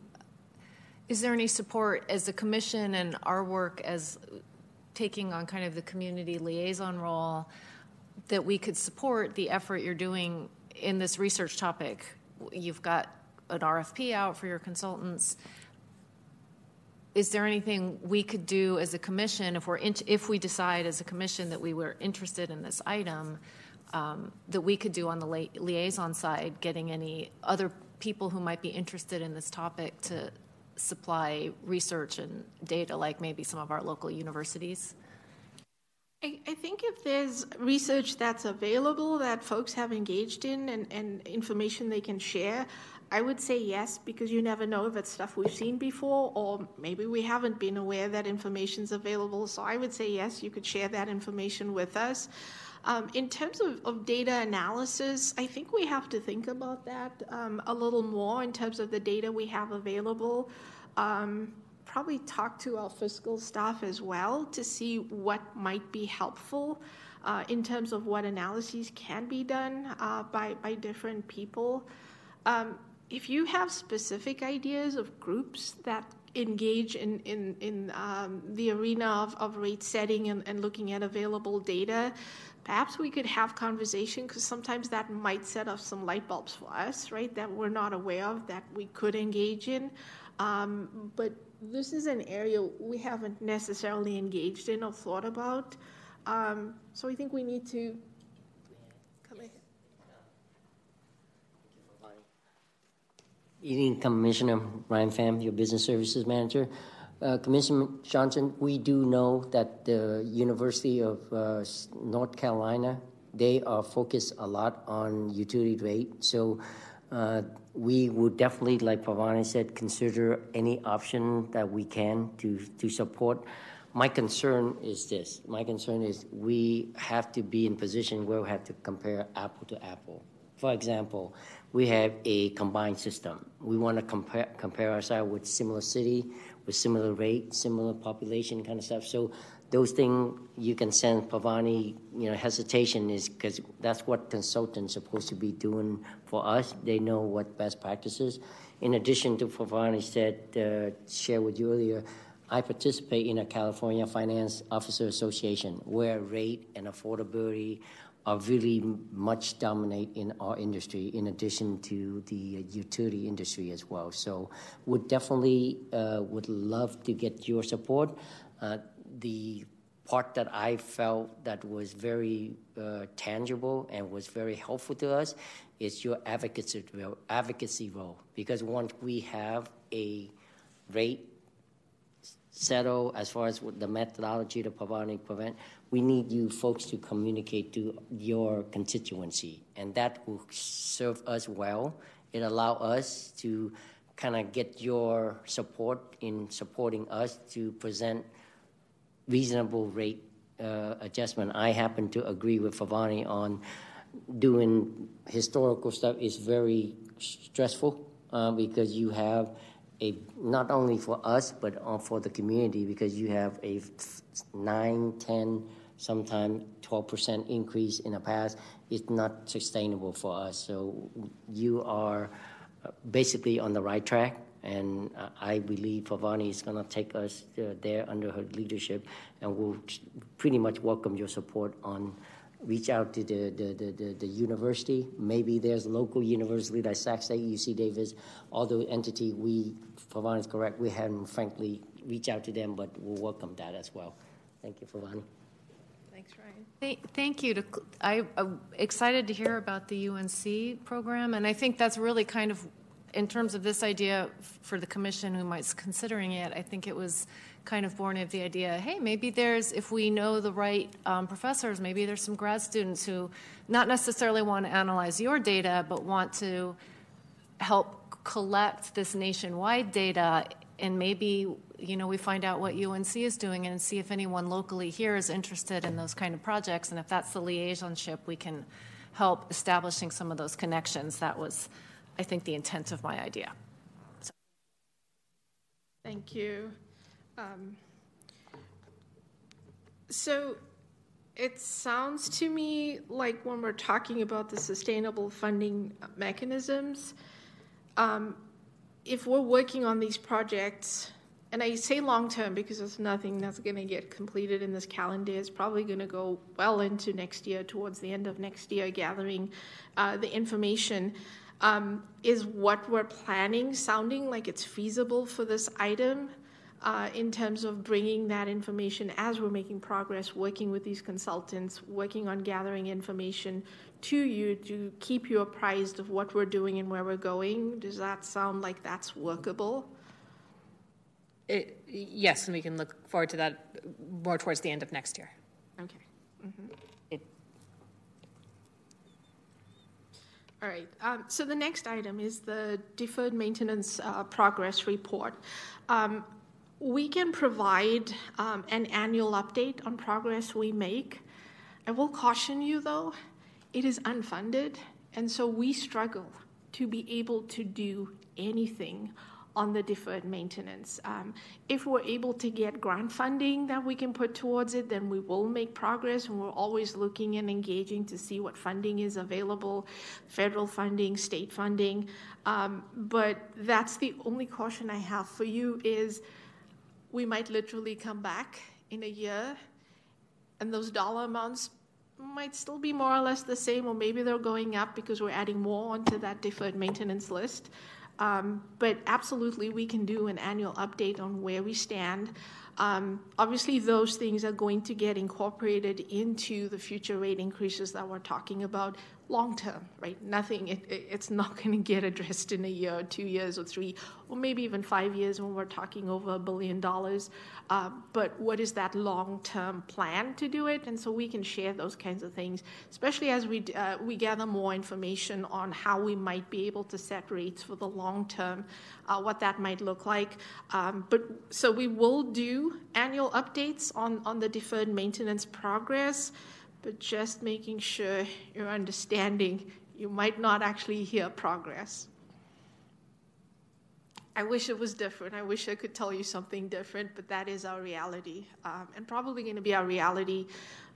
is there any support as a commission and our work as taking on kind of the community liaison role that we could support the effort you're doing in this research topic. You've got an RFP out for your consultants. Is there anything we could do as a commission if we're in, if we decide as a commission that we were interested in this item um, that we could do on the li- liaison side, getting any other people who might be interested in this topic to supply research and data, like maybe some of our local universities? I, I think if there's research that's available that folks have engaged in and, and information they can share, I would say yes, because you never know if it's stuff we've seen before, or maybe we haven't been aware that information's available. So I would say yes, you could share that information with us. Um, in terms of, of data analysis, I think we have to think about that um, a little more in terms of the data we have available. Um, probably talk to our fiscal staff as well to see what might be helpful uh, in terms of what analyses can be done uh, by, by different people. Um, if you have specific ideas of groups that engage in, in, in um, the arena of, of rate setting and, and looking at available data, perhaps we could have conversation because sometimes that might set off some light bulbs for us, right, that we're not aware of that we could engage in. Um, but this is an area we haven't necessarily engaged in or thought about. Um, so I think we need to come. Evening, Commissioner Ryan Pham, your Business Services Manager. Uh, Commissioner Johnson, we do know that the University of uh, North Carolina, they are focused a lot on utility rate. So uh, we would definitely, like Pavani said, consider any option that we can to, to support. My concern is this. My concern is we have to be in position where we have to compare apple to apple. For example, we have a combined system. We want to compare, compare ourselves with similar city, with similar rate, similar population kind of stuff. So those things you can sense Pavani, you know, hesitation is because that's what consultants supposed to be doing for us. They know what best practices. In addition to Pavani said, uh, share with you earlier, I participate in a California Finance Officer Association where rate and affordability are really much dominate in our industry in addition to the utility industry as well so would definitely uh, would love to get your support uh, the part that i felt that was very uh, tangible and was very helpful to us is your advocacy role, advocacy role because once we have a rate settle as far as the methodology to prevent, prevent we need you folks to communicate to your constituency, and that will serve us well. It allow us to kind of get your support in supporting us to present reasonable rate uh, adjustment. I happen to agree with Pavani on doing historical stuff is very stressful uh, because you have a not only for us but for the community because you have a 9 10 sometimes 12% increase in the past is not sustainable for us. So you are uh, basically on the right track, and uh, I believe Pavani is going to take us uh, there under her leadership, and we'll pretty much welcome your support on reach out to the, the, the, the, the university. Maybe there's local university like Sac State, UC Davis, the entity we, Pavani is correct, we haven't frankly reach out to them, but we'll welcome that as well. Thank you, Pavani. Thanks, Ryan. Thank, thank you. To, I, I'm excited to hear about the UNC program, and I think that's really kind of, in terms of this idea for the commission who might considering it, I think it was kind of born of the idea hey, maybe there's, if we know the right um, professors, maybe there's some grad students who not necessarily want to analyze your data, but want to help collect this nationwide data and maybe you know we find out what UNC is doing and see if anyone locally here is interested in those kind of projects. And if that's the liaisonship we can help establishing some of those connections. That was I think the intent of my idea. So. Thank you. Um, so it sounds to me like when we're talking about the sustainable funding mechanisms, um, if we're working on these projects, and I say long term because there's nothing that's going to get completed in this calendar. It's probably going to go well into next year, towards the end of next year, gathering uh, the information. Um, is what we're planning sounding like it's feasible for this item uh, in terms of bringing that information as we're making progress, working with these consultants, working on gathering information to you to keep you apprised of what we're doing and where we're going. Does that sound like that's workable? It, yes, and we can look forward to that more towards the end of next year. Okay. Mm-hmm. All right. Um, so the next item is the deferred maintenance uh, progress report. Um, we can provide um, an annual update on progress we make. I will caution you, though, it is unfunded, and so we struggle to be able to do anything on the deferred maintenance. Um, if we're able to get grant funding that we can put towards it, then we will make progress, and we're always looking and engaging to see what funding is available federal funding, state funding. Um, but that's the only caution I have for you is we might literally come back in a year and those dollar amounts might still be more or less the same, or maybe they're going up because we're adding more onto that deferred maintenance list. Um, but absolutely, we can do an annual update on where we stand. Um, obviously, those things are going to get incorporated into the future rate increases that we're talking about long term, right? Nothing, it, it, it's not [laughs] going to get addressed in a year, two years, or three, or maybe even five years when we're talking over a billion dollars. Uh, but what is that long term plan to do it? And so we can share those kinds of things, especially as we, uh, we gather more information on how we might be able to set rates for the long term, uh, what that might look like. Um, but so we will do annual updates on, on the deferred maintenance progress but just making sure you're understanding you might not actually hear progress. I wish it was different. I wish I could tell you something different, but that is our reality, um, and probably going to be our reality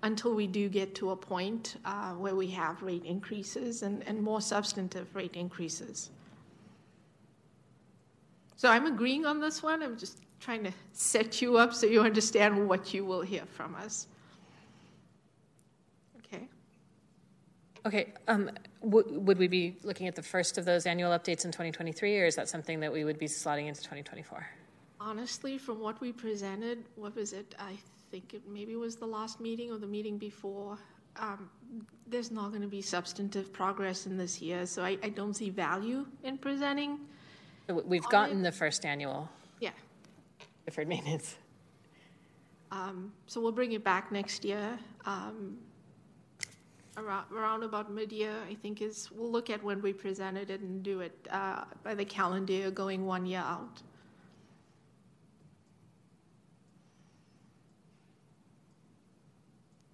until we do get to a point uh, where we have rate increases and, and more substantive rate increases. So I'm agreeing on this one. I'm just trying to set you up so you understand what you will hear from us. Okay, um, w- would we be looking at the first of those annual updates in 2023, or is that something that we would be slotting into 2024? Honestly, from what we presented, what was it? I think it maybe was the last meeting or the meeting before. Um, there's not going to be substantive progress in this year, so I, I don't see value in presenting. We've gotten the first annual Yeah. deferred maintenance. Um, so we'll bring it back next year. Um, around, around about mid-year, I think is, we'll look at when we presented it and do it uh, by the calendar year going one year out.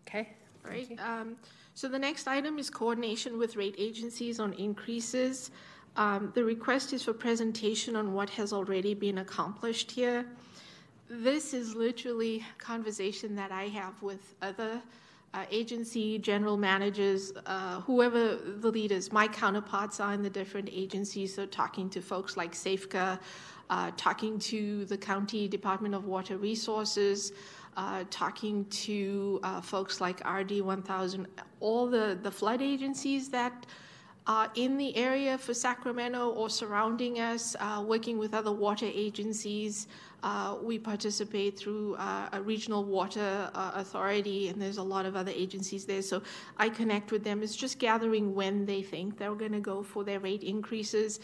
Okay. Right. Um, so the next item is coordination with rate agencies on increases. Um, the request is for presentation on what has already been accomplished here. This is literally conversation that I have with other uh, agency general managers, uh, whoever the leaders, my counterparts are in the different agencies. So, talking to folks like SAFCA, uh, talking to the County Department of Water Resources, uh, talking to uh, folks like RD 1000, all the, the flood agencies that are in the area for Sacramento or surrounding us, uh, working with other water agencies. Uh, we participate through uh, a regional water uh, authority, and there's a lot of other agencies there. So I connect with them. It's just gathering when they think they're going to go for their rate increases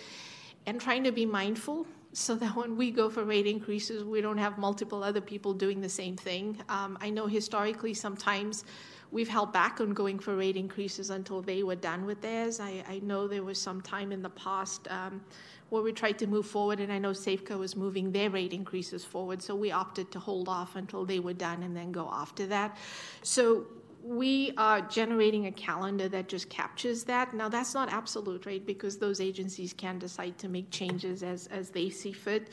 and trying to be mindful so that when we go for rate increases, we don't have multiple other people doing the same thing. Um, I know historically sometimes we've held back on going for rate increases until they were done with theirs. I, I know there was some time in the past um, where we tried to move forward, and I know SAFCA was moving their rate increases forward, so we opted to hold off until they were done and then go after that. So we are generating a calendar that just captures that. Now, that's not absolute, right? Because those agencies can decide to make changes as, as they see fit.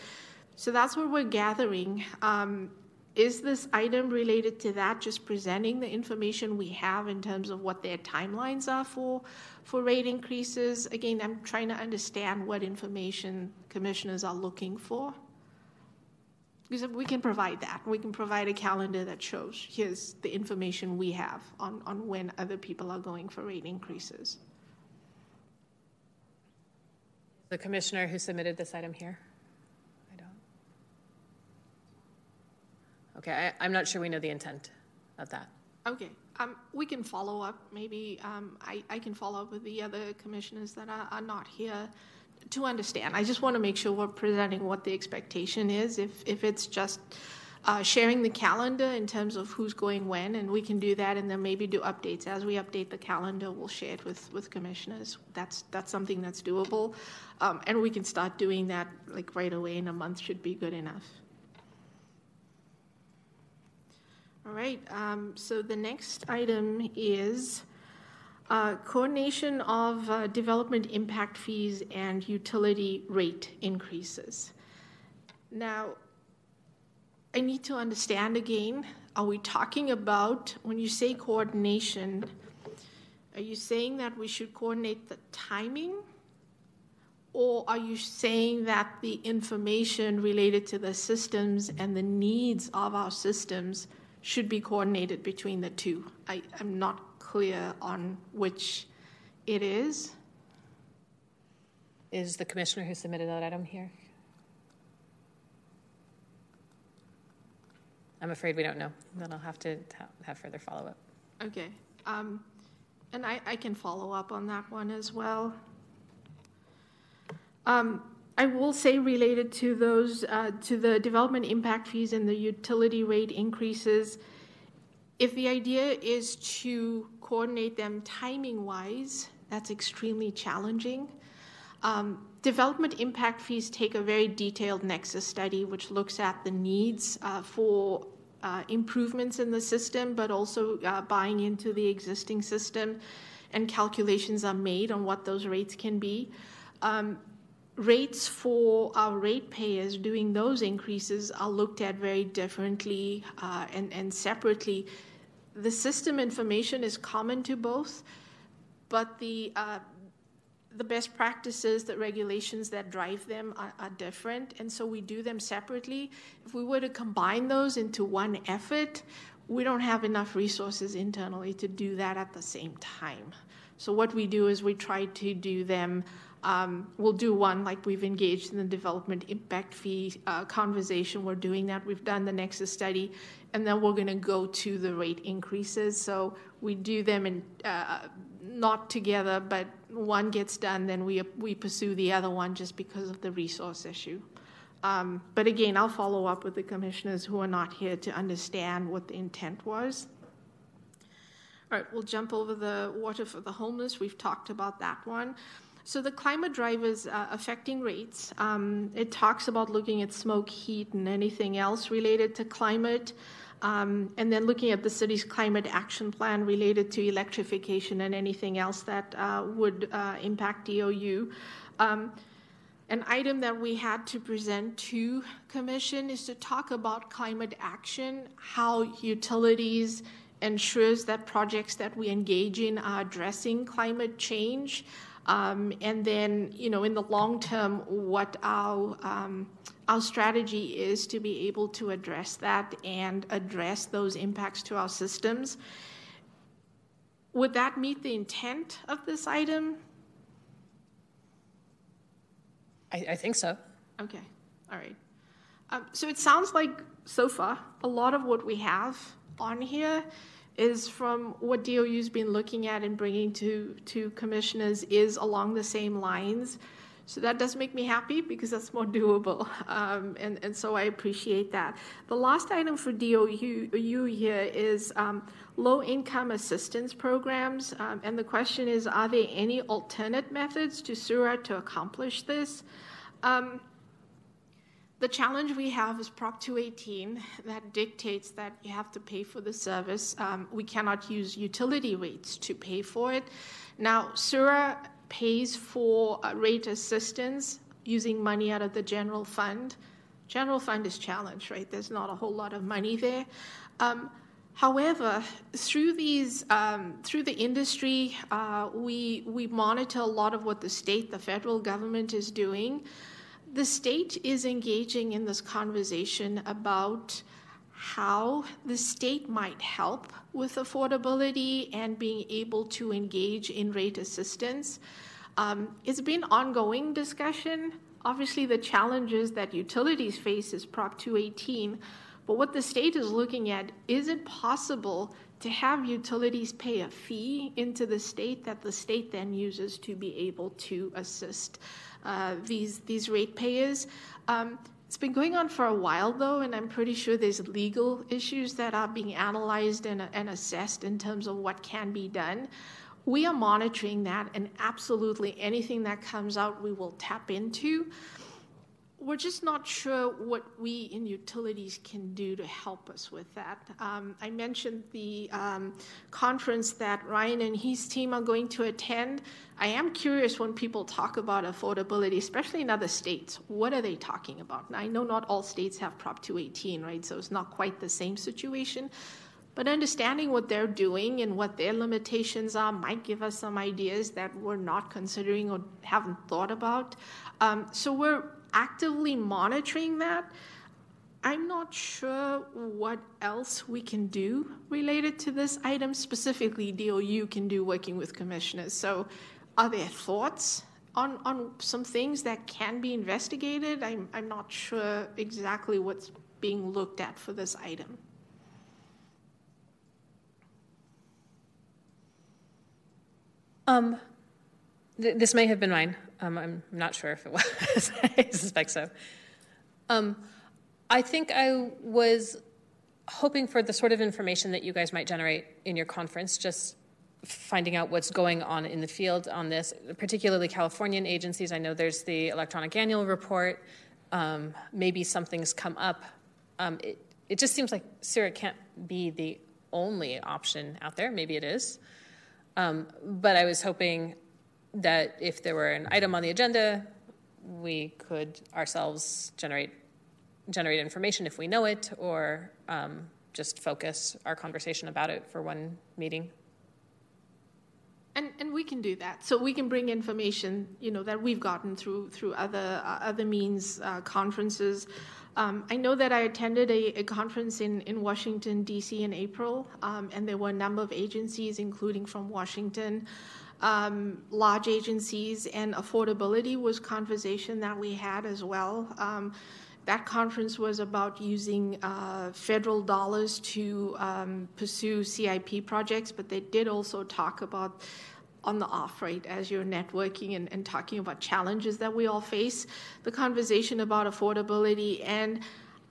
So that's what we're gathering. Um, is this item related to that, just presenting the information we have in terms of what their timelines are for, for rate increases? Again, I'm trying to understand what information commissioners are looking for. Because we can provide that. We can provide a calendar that shows here's the information we have on, on when other people are going for rate increases. The commissioner who submitted this item here? Okay, I, am not sure we know the intent of that. Okay, um, we can follow up. Maybe um, I, I can follow up with the other commissioners that are, are not here to understand. I just want to make sure we're presenting what the expectation is. If if it's just uh, sharing the calendar in terms of who's going when, and we can do that, and then maybe do updates as we update the calendar. We'll share it with with commissioners. That's that's something that's doable, um, and we can start doing that like right away in a month. Should be good enough. All right. Um, so the next item is. Uh, coordination of uh, development impact fees and utility rate increases. Now, I need to understand again are we talking about, when you say coordination, are you saying that we should coordinate the timing? Or are you saying that the information related to the systems and the needs of our systems should be coordinated between the two? I, I'm not clear on which it is. Is the commissioner who submitted that item here? I'm afraid we don't know. Then I'll have to have further follow up. Okay. Um, and I, I can follow up on that one as well. Um, I will say related to those, uh, to the development impact fees and the utility rate increases, if the idea is to coordinate them timing wise, that's extremely challenging. Um, development impact fees take a very detailed nexus study which looks at the needs uh, for uh, improvements in the system, but also uh, buying into the existing system, and calculations are made on what those rates can be. Um, rates for our ratepayers doing those increases are looked at very differently uh, and, and separately. The system information is common to both, but the uh, the best practices, the regulations that drive them are, are, different, and so we do them separately. If we were to combine those into one effort, we don't have enough resources internally to do that at the same time. So what we do is we try to do them um, we'll do one like we've engaged in the development impact fee uh, conversation. We're doing that. We've done the Nexus study, and then we're going to go to the rate increases. So we do them in uh, not together, but one gets done, then we we pursue the other one just because of the resource issue. Um, but again, I'll follow up with the commissioners who are not here to understand what the intent was. All right, we'll jump over the water for the homeless. We've talked about that one. So the climate drivers uh, affecting rates, um, it talks about looking at smoke, heat, and anything else related to climate. Um, and then looking at the city's climate action plan related to electrification and anything else that uh, would uh, impact DOU. Um, an item that we had to present to commission is to talk about climate action, how utilities ensures that projects that we engage in are addressing climate change. Um, and then, you know, in the long term, what our um, our strategy is to be able to address that and address those impacts to our systems. Would that meet the intent of this item? I, I think so. Okay, all right. Um, so it sounds like so far a lot of what we have on here is from what DOU's been looking at and bringing to, to commissioners is along the same lines. So that does make me happy because that's more doable. Um, and, and so I appreciate that. The last item for DOU here is um, low income assistance programs. Um, and the question is are there any alternate methods to SURA to accomplish this? The challenge we have is Prop 218 that dictates that you have to pay for the service. Um, we cannot use utility rates to pay for it. Now, SURA pays for uh, rate assistance using money out of the general fund. General fund is challenged, right? There's not a whole lot of money there. Um, However, through these, um, through the industry, uh, we we monitor a lot of what the state, the federal government is doing the state is engaging in this conversation about how the state might help with affordability and being able to engage in rate assistance. Um, it's been ongoing discussion. Obviously, the challenges that utilities face is Prop 218, but what the state is looking at is it possible to have utilities pay a fee into the state that the state then uses to be able to assist? Uh, these these ratepayers. Um, It's been going on for a while, though, and I'm pretty sure there's legal issues that are being analyzed and, and assessed in terms of what can be done. We are monitoring that, and absolutely anything that comes out, we will tap into we're just not sure what we in utilities can do to help us with that. Um, I mentioned the um, conference that Ryan and his team are going to attend. I am curious when people talk about affordability, especially in other states, what are they talking about? Now, I know not all states have Prop 218, right? So it's not quite the same situation. But understanding what they're doing and what their limitations are might give us some ideas that we're not considering or haven't thought about. Um, so we're actively monitoring that. I'm not sure what else we can do related to this item, specifically DOU can do working with commissioners. So, are there thoughts on, on some things that can be investigated? I'm, I'm not sure exactly what's being looked at for this item. Um, th- this may have been mine. Um, I'm not sure if it was. [laughs] I suspect so. Um, I think I was hoping for the sort of information that you guys might generate in your conference, just finding out what's going on in the field on this, particularly Californian agencies. I know there's the electronic annual report. Um, maybe something's come up. Um, it, it just seems like SURA can't be the only option out there. Maybe it is. Um, but I was hoping that if there were an item on the agenda, we could ourselves generate generate information if we know it, or um, just focus our conversation about it for one meeting. And, and we can do that. So we can bring information, you know, that we've gotten through through other uh, other means, uh, conferences. Um, I know that I attended a, a, conference in, in Washington D.C. in April, um, and there were a number of agencies, including from Washington, um, large agencies, and affordability was conversation that we had as well. Um, that conference was about using uh, federal dollars to um, pursue CIP projects, but they did also talk about on the off right as you're networking and, and talking about challenges that we all face, the conversation about affordability. And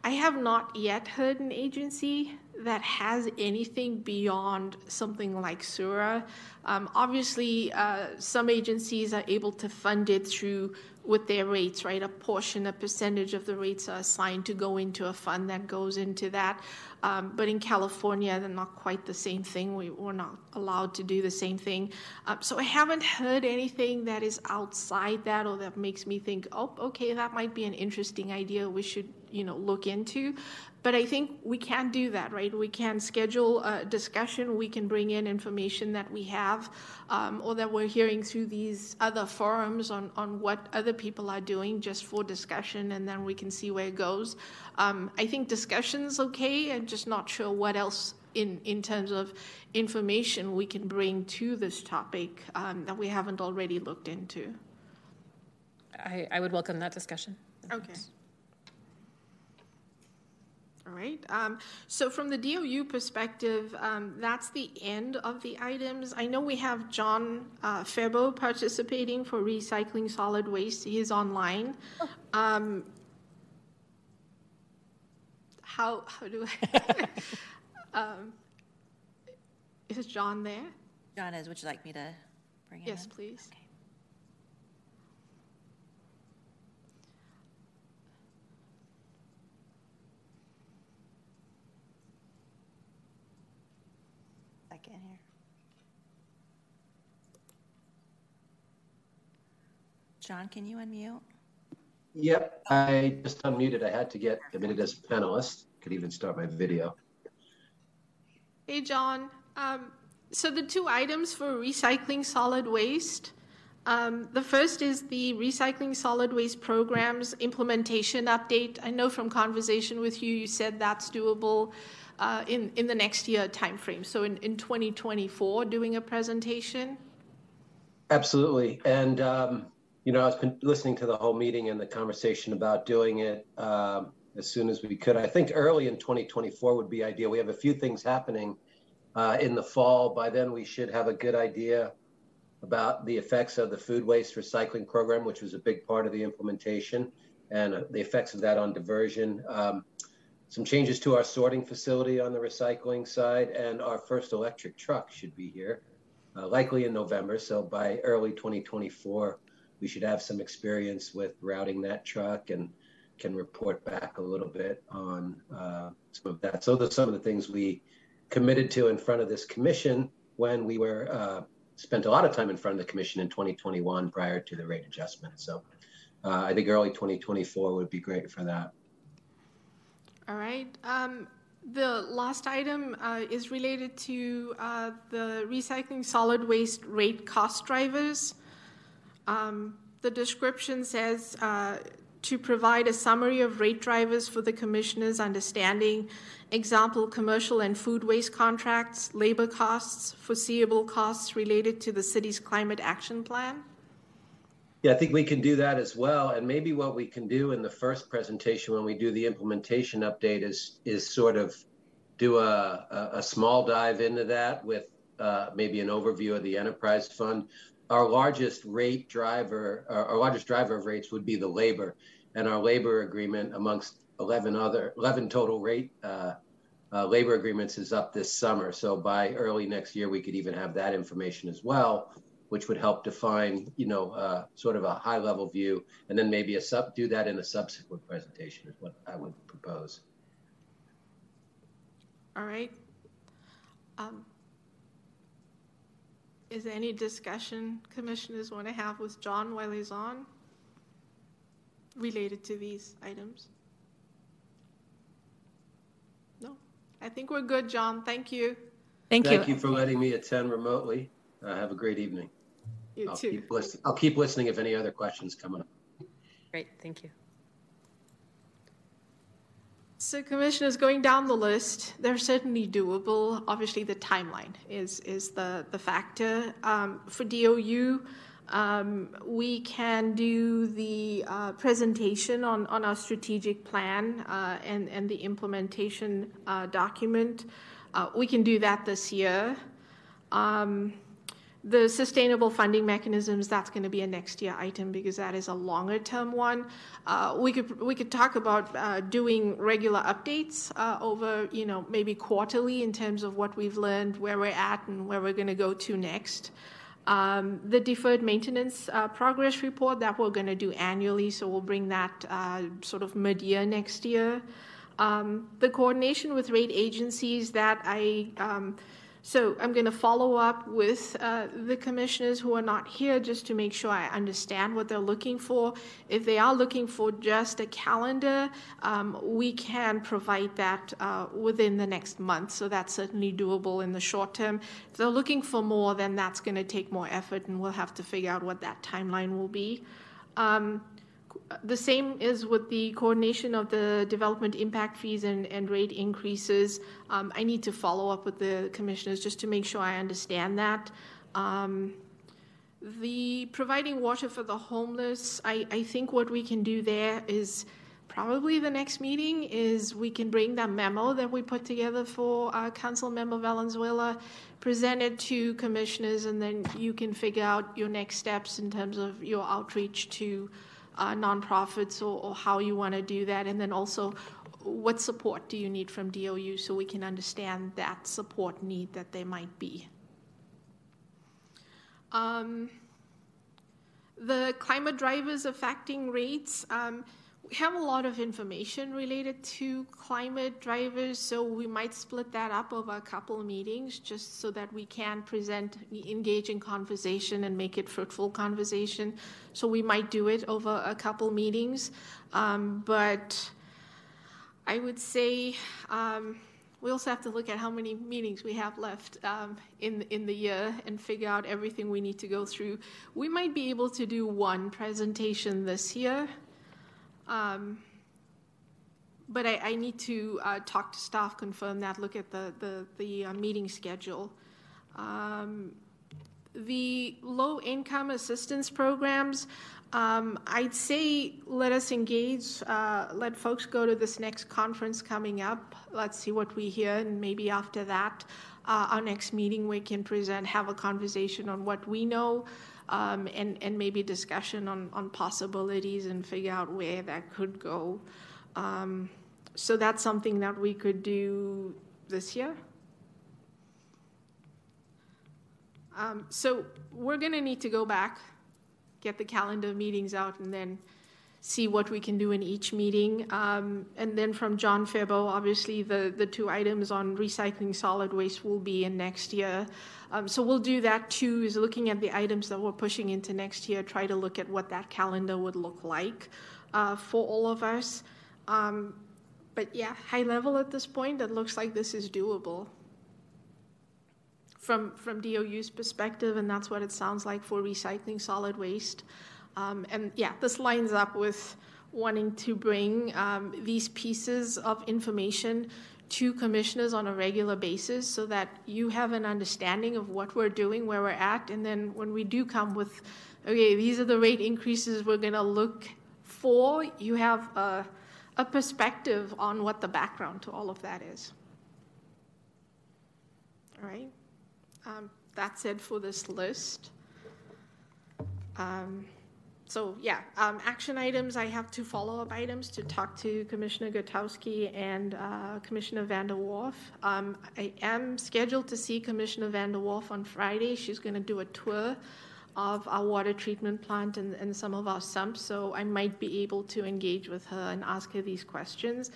I have not yet heard an agency that has anything beyond something like SURA. Um, obviously, uh, some agencies are able to fund it through with their rates, right? A portion, a percentage of the rates are assigned to go into a fund that goes into that. Um, but in California, they're not quite the same thing. We, are not allowed to do the same thing. Um, so I haven't heard anything that is outside that or that makes me think, oh, okay, that might be an interesting idea we should, you know, look into. But I think we can do that, right? We can schedule a discussion. We can bring in information that we have um, or that we're hearing through these other forums on, on what other people are doing just for discussion, and then we can see where it goes. Um, I think discussion's okay. I'm just not sure what else in, in terms of information we can bring to this topic um, that we haven't already looked into. I, I would welcome that discussion. Okay. All right. Um, so from the DOU perspective, um, that's the end of the items. I know we have John uh, Febo participating for recycling solid waste. He is online. Oh. Um, how how do I? [laughs] um, is John there? John is. Would you like me to bring him yes, in? please. Okay. Second here. John, can you unmute? Yep, I just unmuted. I had to get admitted as a panelist. Could even start my video. Hey, John. Um, so the two items for recycling solid waste. Um, the first is the recycling solid waste programs implementation update. I know from conversation with you, you said that's doable uh, in in the next year timeframe. So in in 2024, doing a presentation. Absolutely, and um, you know, I was listening to the whole meeting and the conversation about doing it. Um, as soon as we could. I think early in 2024 would be ideal. We have a few things happening uh, in the fall. By then, we should have a good idea about the effects of the food waste recycling program, which was a big part of the implementation. and uh, the effects of that on diversion. Um, some changes to our sorting facility on the recycling side, and our first electric truck should be here, uh, likely in November. So by early 2024, we should have some experience with routing that truck and can report back a little bit on uh, some of that. So those some of the things we committed to in front of this commission when we were uh, spent a lot of time in front of the commission in 2021 prior to the rate adjustment. So uh, I think early 2024 would be great for that. All right. Um, the last item uh, is related to uh, the recycling solid waste rate cost drivers. Um, the description says uh, to provide a summary of rate drivers for the commissioner's understanding, example, commercial and food waste contracts, labor costs, foreseeable costs related to the city's climate action plan. Yeah, I think we can do that as well. And maybe what we can do in the first presentation when we do the implementation update is is sort of do a, a, a small dive into that with uh, maybe an overview of the enterprise fund. Our largest rate driver, our largest driver of rates would be the labor, and our labor agreement amongst 11 other 11 total rate uh, uh, labor agreements is up this summer. So by early next year, we could even have that information as well which would help define, you know, uh, sort of a high level view, and then maybe a sub do that in a subsequent presentation is what I would propose. All right. Um, is there any discussion commissioners want to have with John while he's on related to these items? No? I think we're good, John. Thank you. Thank, Thank you. you for letting me attend remotely. Uh, have a great evening. You I'll too. Keep listen, I'll keep listening if any other questions come up. Great, thank you. So, commissioners, going down the list, they're certainly doable. Obviously, the timeline is is the the factor um, for DOU. Um, we can do the uh, presentation on, on our strategic plan uh, and, and the implementation uh, document. Uh, we can do that this year. Um, the sustainable funding mechanisms, that's going to be a next year item because that is a longer term one. Uh, we could we could talk about uh, doing regular updates uh, over you know maybe quarterly in terms of what we've learned, where we're at, and where we're going to go to next. Um, the deferred maintenance uh, progress report that we're going to do annually, so we'll bring that uh, sort of mid year next year. Um, the coordination with rate agencies that I um, so I'm going to follow up with uh, the commissioners who are not here just to make sure I understand what they're looking for. If they are looking for just a calendar, um, we can provide that uh, within the next month. So that's certainly doable in the short term. If they're looking for more, then that's going to take more effort, and we'll have to figure out what that timeline will be. Um, the same is with the coordination of the development impact fees and, and rate increases. Um, I need to follow up with the commissioners just to make sure I understand that. Um, the providing water for the homeless, I, I think what we can do there is probably the next meeting is we can bring that memo that we put together for uh, Council Member Valenzuela, present it to commissioners, and then you can figure out your next steps in terms of your outreach to uh, nonprofits or, or how you want to do that, and then also what support do you need from DOU so we can understand that support need that there might be. Um, the climate drivers affecting rates. Um, we have a lot of information related to climate drivers, so we might split that up over a couple of meetings just so that we can present, engage in conversation and make it fruitful conversation. So we might do it over a couple meetings. Um, but I would say um, we also have to look at how many meetings we have left um, in in the year and figure out everything we need to go through. We might be able to do one presentation this year, um, but I, I, need to uh, talk to staff, confirm that, look at the the, the uh, meeting schedule. Um, the low income assistance programs, um, I'd say let us engage, uh, let folks go to this next conference coming up. Let's see what we hear, and maybe after that, uh, our next meeting we can present, have a conversation on what we know. Um, and, and maybe discussion on, on possibilities and figure out where that could go. Um, so that's something that we could do this year. Um, so we're going to need to go back, get the calendar meetings out, and then see what we can do in each meeting. Um, and then from John Febo, obviously the, the two items on recycling solid waste will be in next year. Um, so we'll do that too, is looking at the items that we're pushing into next year, try to look at what that calendar would look like uh, for all of us. Um, but yeah, high level at this point, it looks like this is doable from from DOU's perspective, and that's what it sounds like for recycling solid waste. Um, and yeah, this lines up with wanting to bring um, these pieces of information to commissioners on a regular basis so that you have an understanding of what we're doing, where we're at, and then when we do come with, okay, these are the rate increases we're going to look for, you have a, a perspective on what the background to all of that is. All right. Um, that's it for this list. Um, so yeah, um, action items. I have two follow-up items to talk to Commissioner Gutowski and uh, Commissioner Van der Werf. Um, I am scheduled to see Commissioner Van der Werf on Friday. She's going to do a tour of our water treatment plant and, and some of our sumps, so I might be able to engage with her and ask her these questions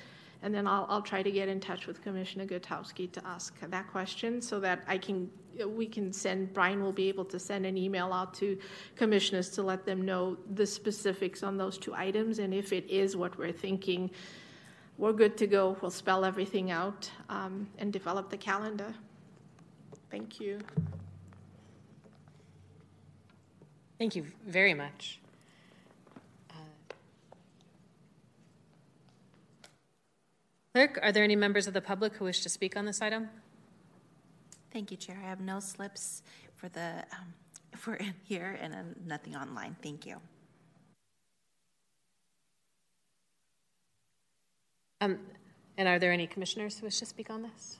and then I'll, I'll try to get in touch with Commissioner Gutowski to ask that question so that I can we can send Brian will be able to send an email out to commissioners to let them know the specifics on those two items. And if it is what we're thinking we're good to go. We'll spell everything out um, and develop the calendar. Thank you. Thank you very much Clerk, are there any members of the public who wish to speak on this item? Thank you, Chair. I have no slips for the um, for in here and uh, nothing online. Thank you. Um, and are there any commissioners who wish to speak on this?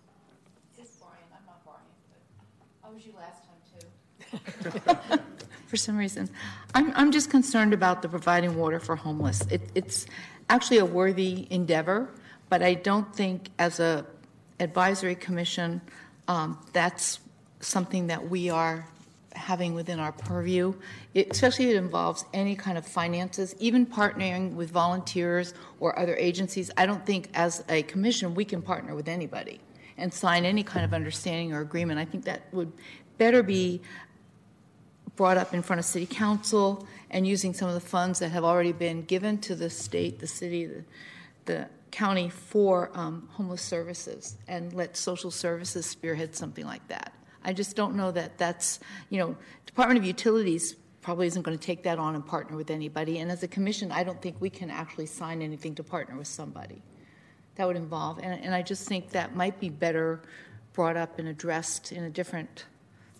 It's Brian. I'm not Brian, but I was you last time too. [laughs] for some reason, I'm I'm just concerned about the providing water for homeless. It, it's actually a worthy endeavor. But I don't think, as a advisory commission, um, that's something that we are having within our purview, it, especially if it involves any kind of finances, even partnering with volunteers or other agencies. I don't think, as a commission, we can partner with anybody and sign any kind of understanding or agreement. I think that would better be brought up in front of City Council and using some of the funds that have already been given to the state, the city, the, the county for um, homeless services and let social services spearhead something like that. I just don't know that that's, you know, Department of Utilities probably isn't going to take that on and partner with anybody. And as a commission, I don't think we can actually sign anything to partner with somebody. That would involve, and, and I just think that might be better brought up and addressed in a different,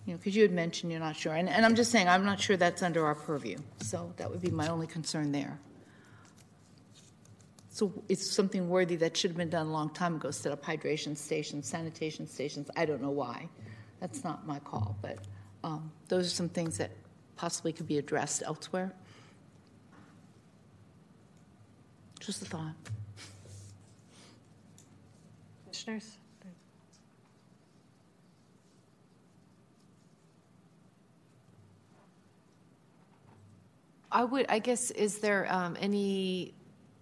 you know, because you had mentioned you're not sure. And, and I'm just saying, I'm not sure that's under our purview. So that would be my only concern there. So it's something worthy that should have been done a long time ago, set up hydration stations, sanitation stations. I don't know why. That's not my call, but um, those are some things that possibly could be addressed elsewhere. Just a thought. Commissioners? I would, I guess, is there um, any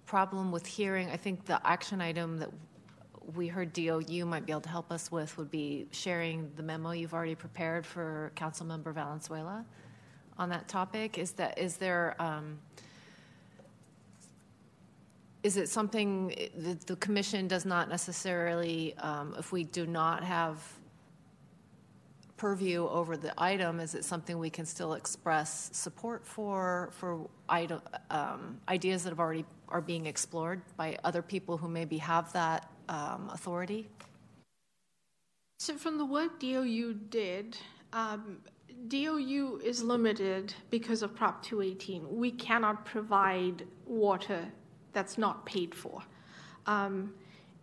problem with hearing, I think the action item that we heard DOU might be able to help us with would be sharing the memo you've already prepared for Councilmember Valenzuela on that topic. Is that is there um, is it something that the commission does not necessarily, um, if we do not have purview over the item, is it something we can still express support for for um, ideas that have already are being explored by other people who maybe have that um, authority? So, from the work DOU did, um, DOU is limited because of Prop 218. We cannot provide water that's not paid for. Um,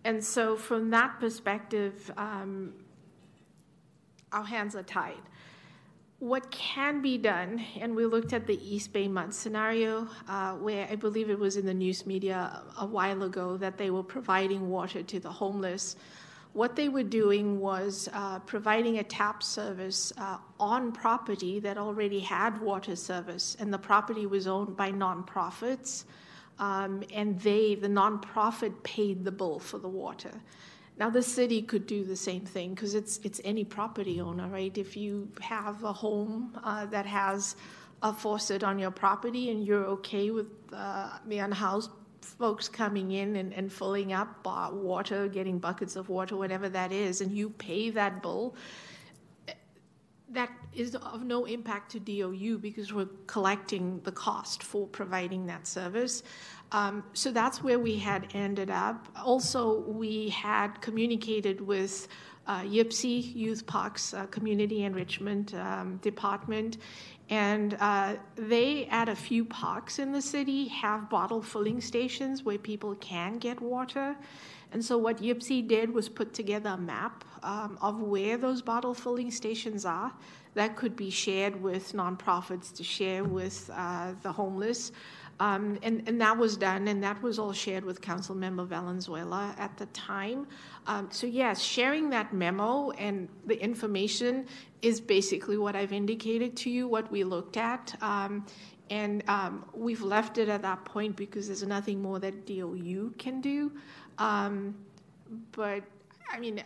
and so, from that perspective, um, our hands are tied. what can be done, and we looked at the East Bay MUD scenario, uh, where I believe it was in the news media a while ago that they were providing water to the homeless. What they were doing was uh, providing a tap service uh, on property that already had water service, and the property was owned by nonprofits, um, and they, the nonprofit, paid the bill for the water. Now the city could do the same thing because it's it's any property owner, right? If you have a home uh, that has a faucet on your property and you're okay with uh, the unhoused folks coming in and, and filling up uh, water, getting buckets of water, whatever that is, and you pay that bill, that is of no impact to DOU because we're collecting the cost for providing that service. Um, so that's where we had ended up. Also, we had communicated with uh, YPCE, Youth Parks uh, Community Enrichment um, Department, and uh, they, at a few parks in the city, have bottle filling stations where people can get water. And so, what YPCE did was put together a map um, of where those bottle filling stations are that could be shared with nonprofits to share with uh, the homeless. Um, and, and that was done, and that was all shared with Council Member Valenzuela at the time. Um, so, yes, sharing that memo and the information is basically what I've indicated to you, what we looked at. Um, and um, we've left it at that point because there's nothing more that DOU can do. Um, but, I mean,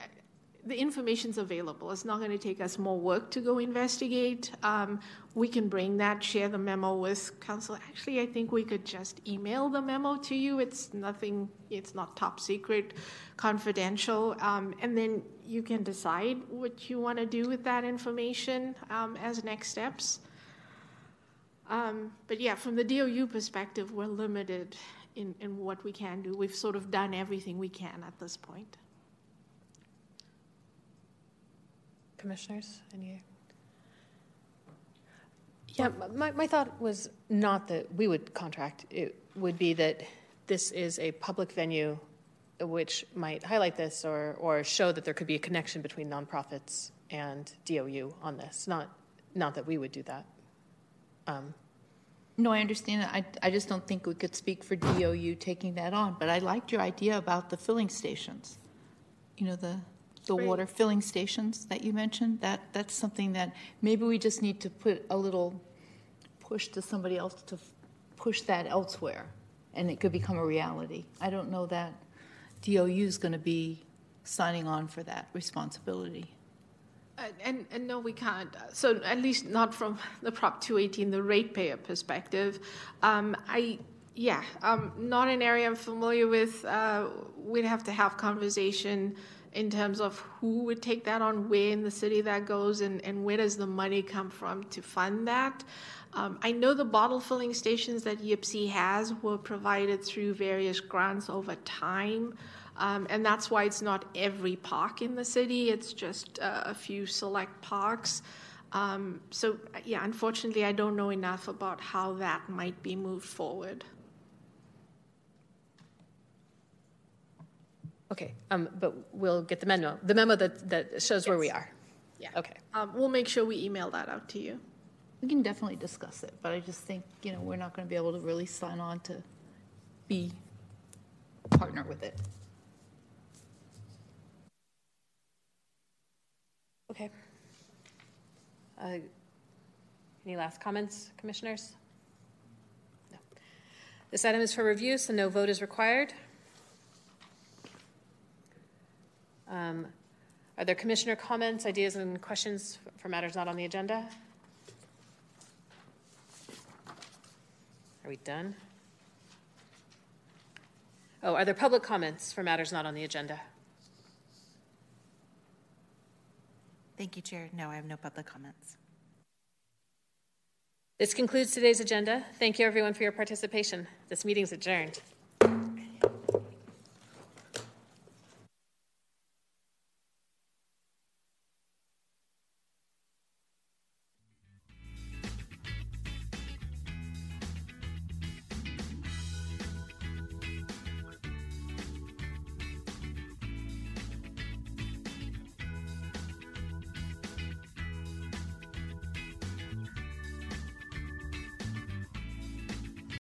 the information's available. It's not going to take us more work to go investigate. Um, we can bring that, share the memo with council. Actually, I think we could just email the memo to you. It's nothing, it's not top secret, confidential. Um, and then you can decide what you want to do with that information um, as next steps. Um, but yeah, from the DOU perspective, we're limited in, in what we can do. We've sort of done everything we can at this point. Commissioners, any? Yeah, my, my thought was not that we would contract. It would be that this is a public venue which might highlight this or, or show that there could be a connection between nonprofits and DOU on this. Not, not that we would do that. Um, no, I understand. That I, I just don't think we could speak for DOU taking that on. But I liked your idea about the filling stations. You know, the the water filling stations that you mentioned. That that's something that maybe we just need to put a little push to somebody else to push that elsewhere, and it could become a reality. I don't know that DOU is going to be signing on for that responsibility. Uh, and, and no, we can't. So at least not from the Prop 218, the ratepayer perspective. Um, I yeah, um, not an area I'm familiar with. Uh, we'd have to have conversation in terms of who would take that on, where in the city that goes, and, and where does the money come from to fund that. Um, I know the bottle filling stations that YPCE has were provided through various grants over time. Um, and that's why it's not every park in the city, it's just uh, a few select parks. Um, so, yeah, unfortunately, I don't know enough about how that might be moved forward. Okay, um, but we'll get the memo, the memo that, that shows where we are. Yeah. Okay. Um, we'll make sure we email that out to you. We can definitely discuss it, but I just think, you know, we're not going to be able to really sign on to be partner with it. Okay. Uh, Any last comments, commissioners? No. This item is for review, so no vote is required. Um, Are there commissioner comments, ideas, and questions for matters not on the agenda? Are we done? Oh, are there public comments for matters not on the agenda? Thank you, Chair. No, I have no public comments. This concludes today's agenda. Thank you, everyone, for your participation. This meeting's adjourned.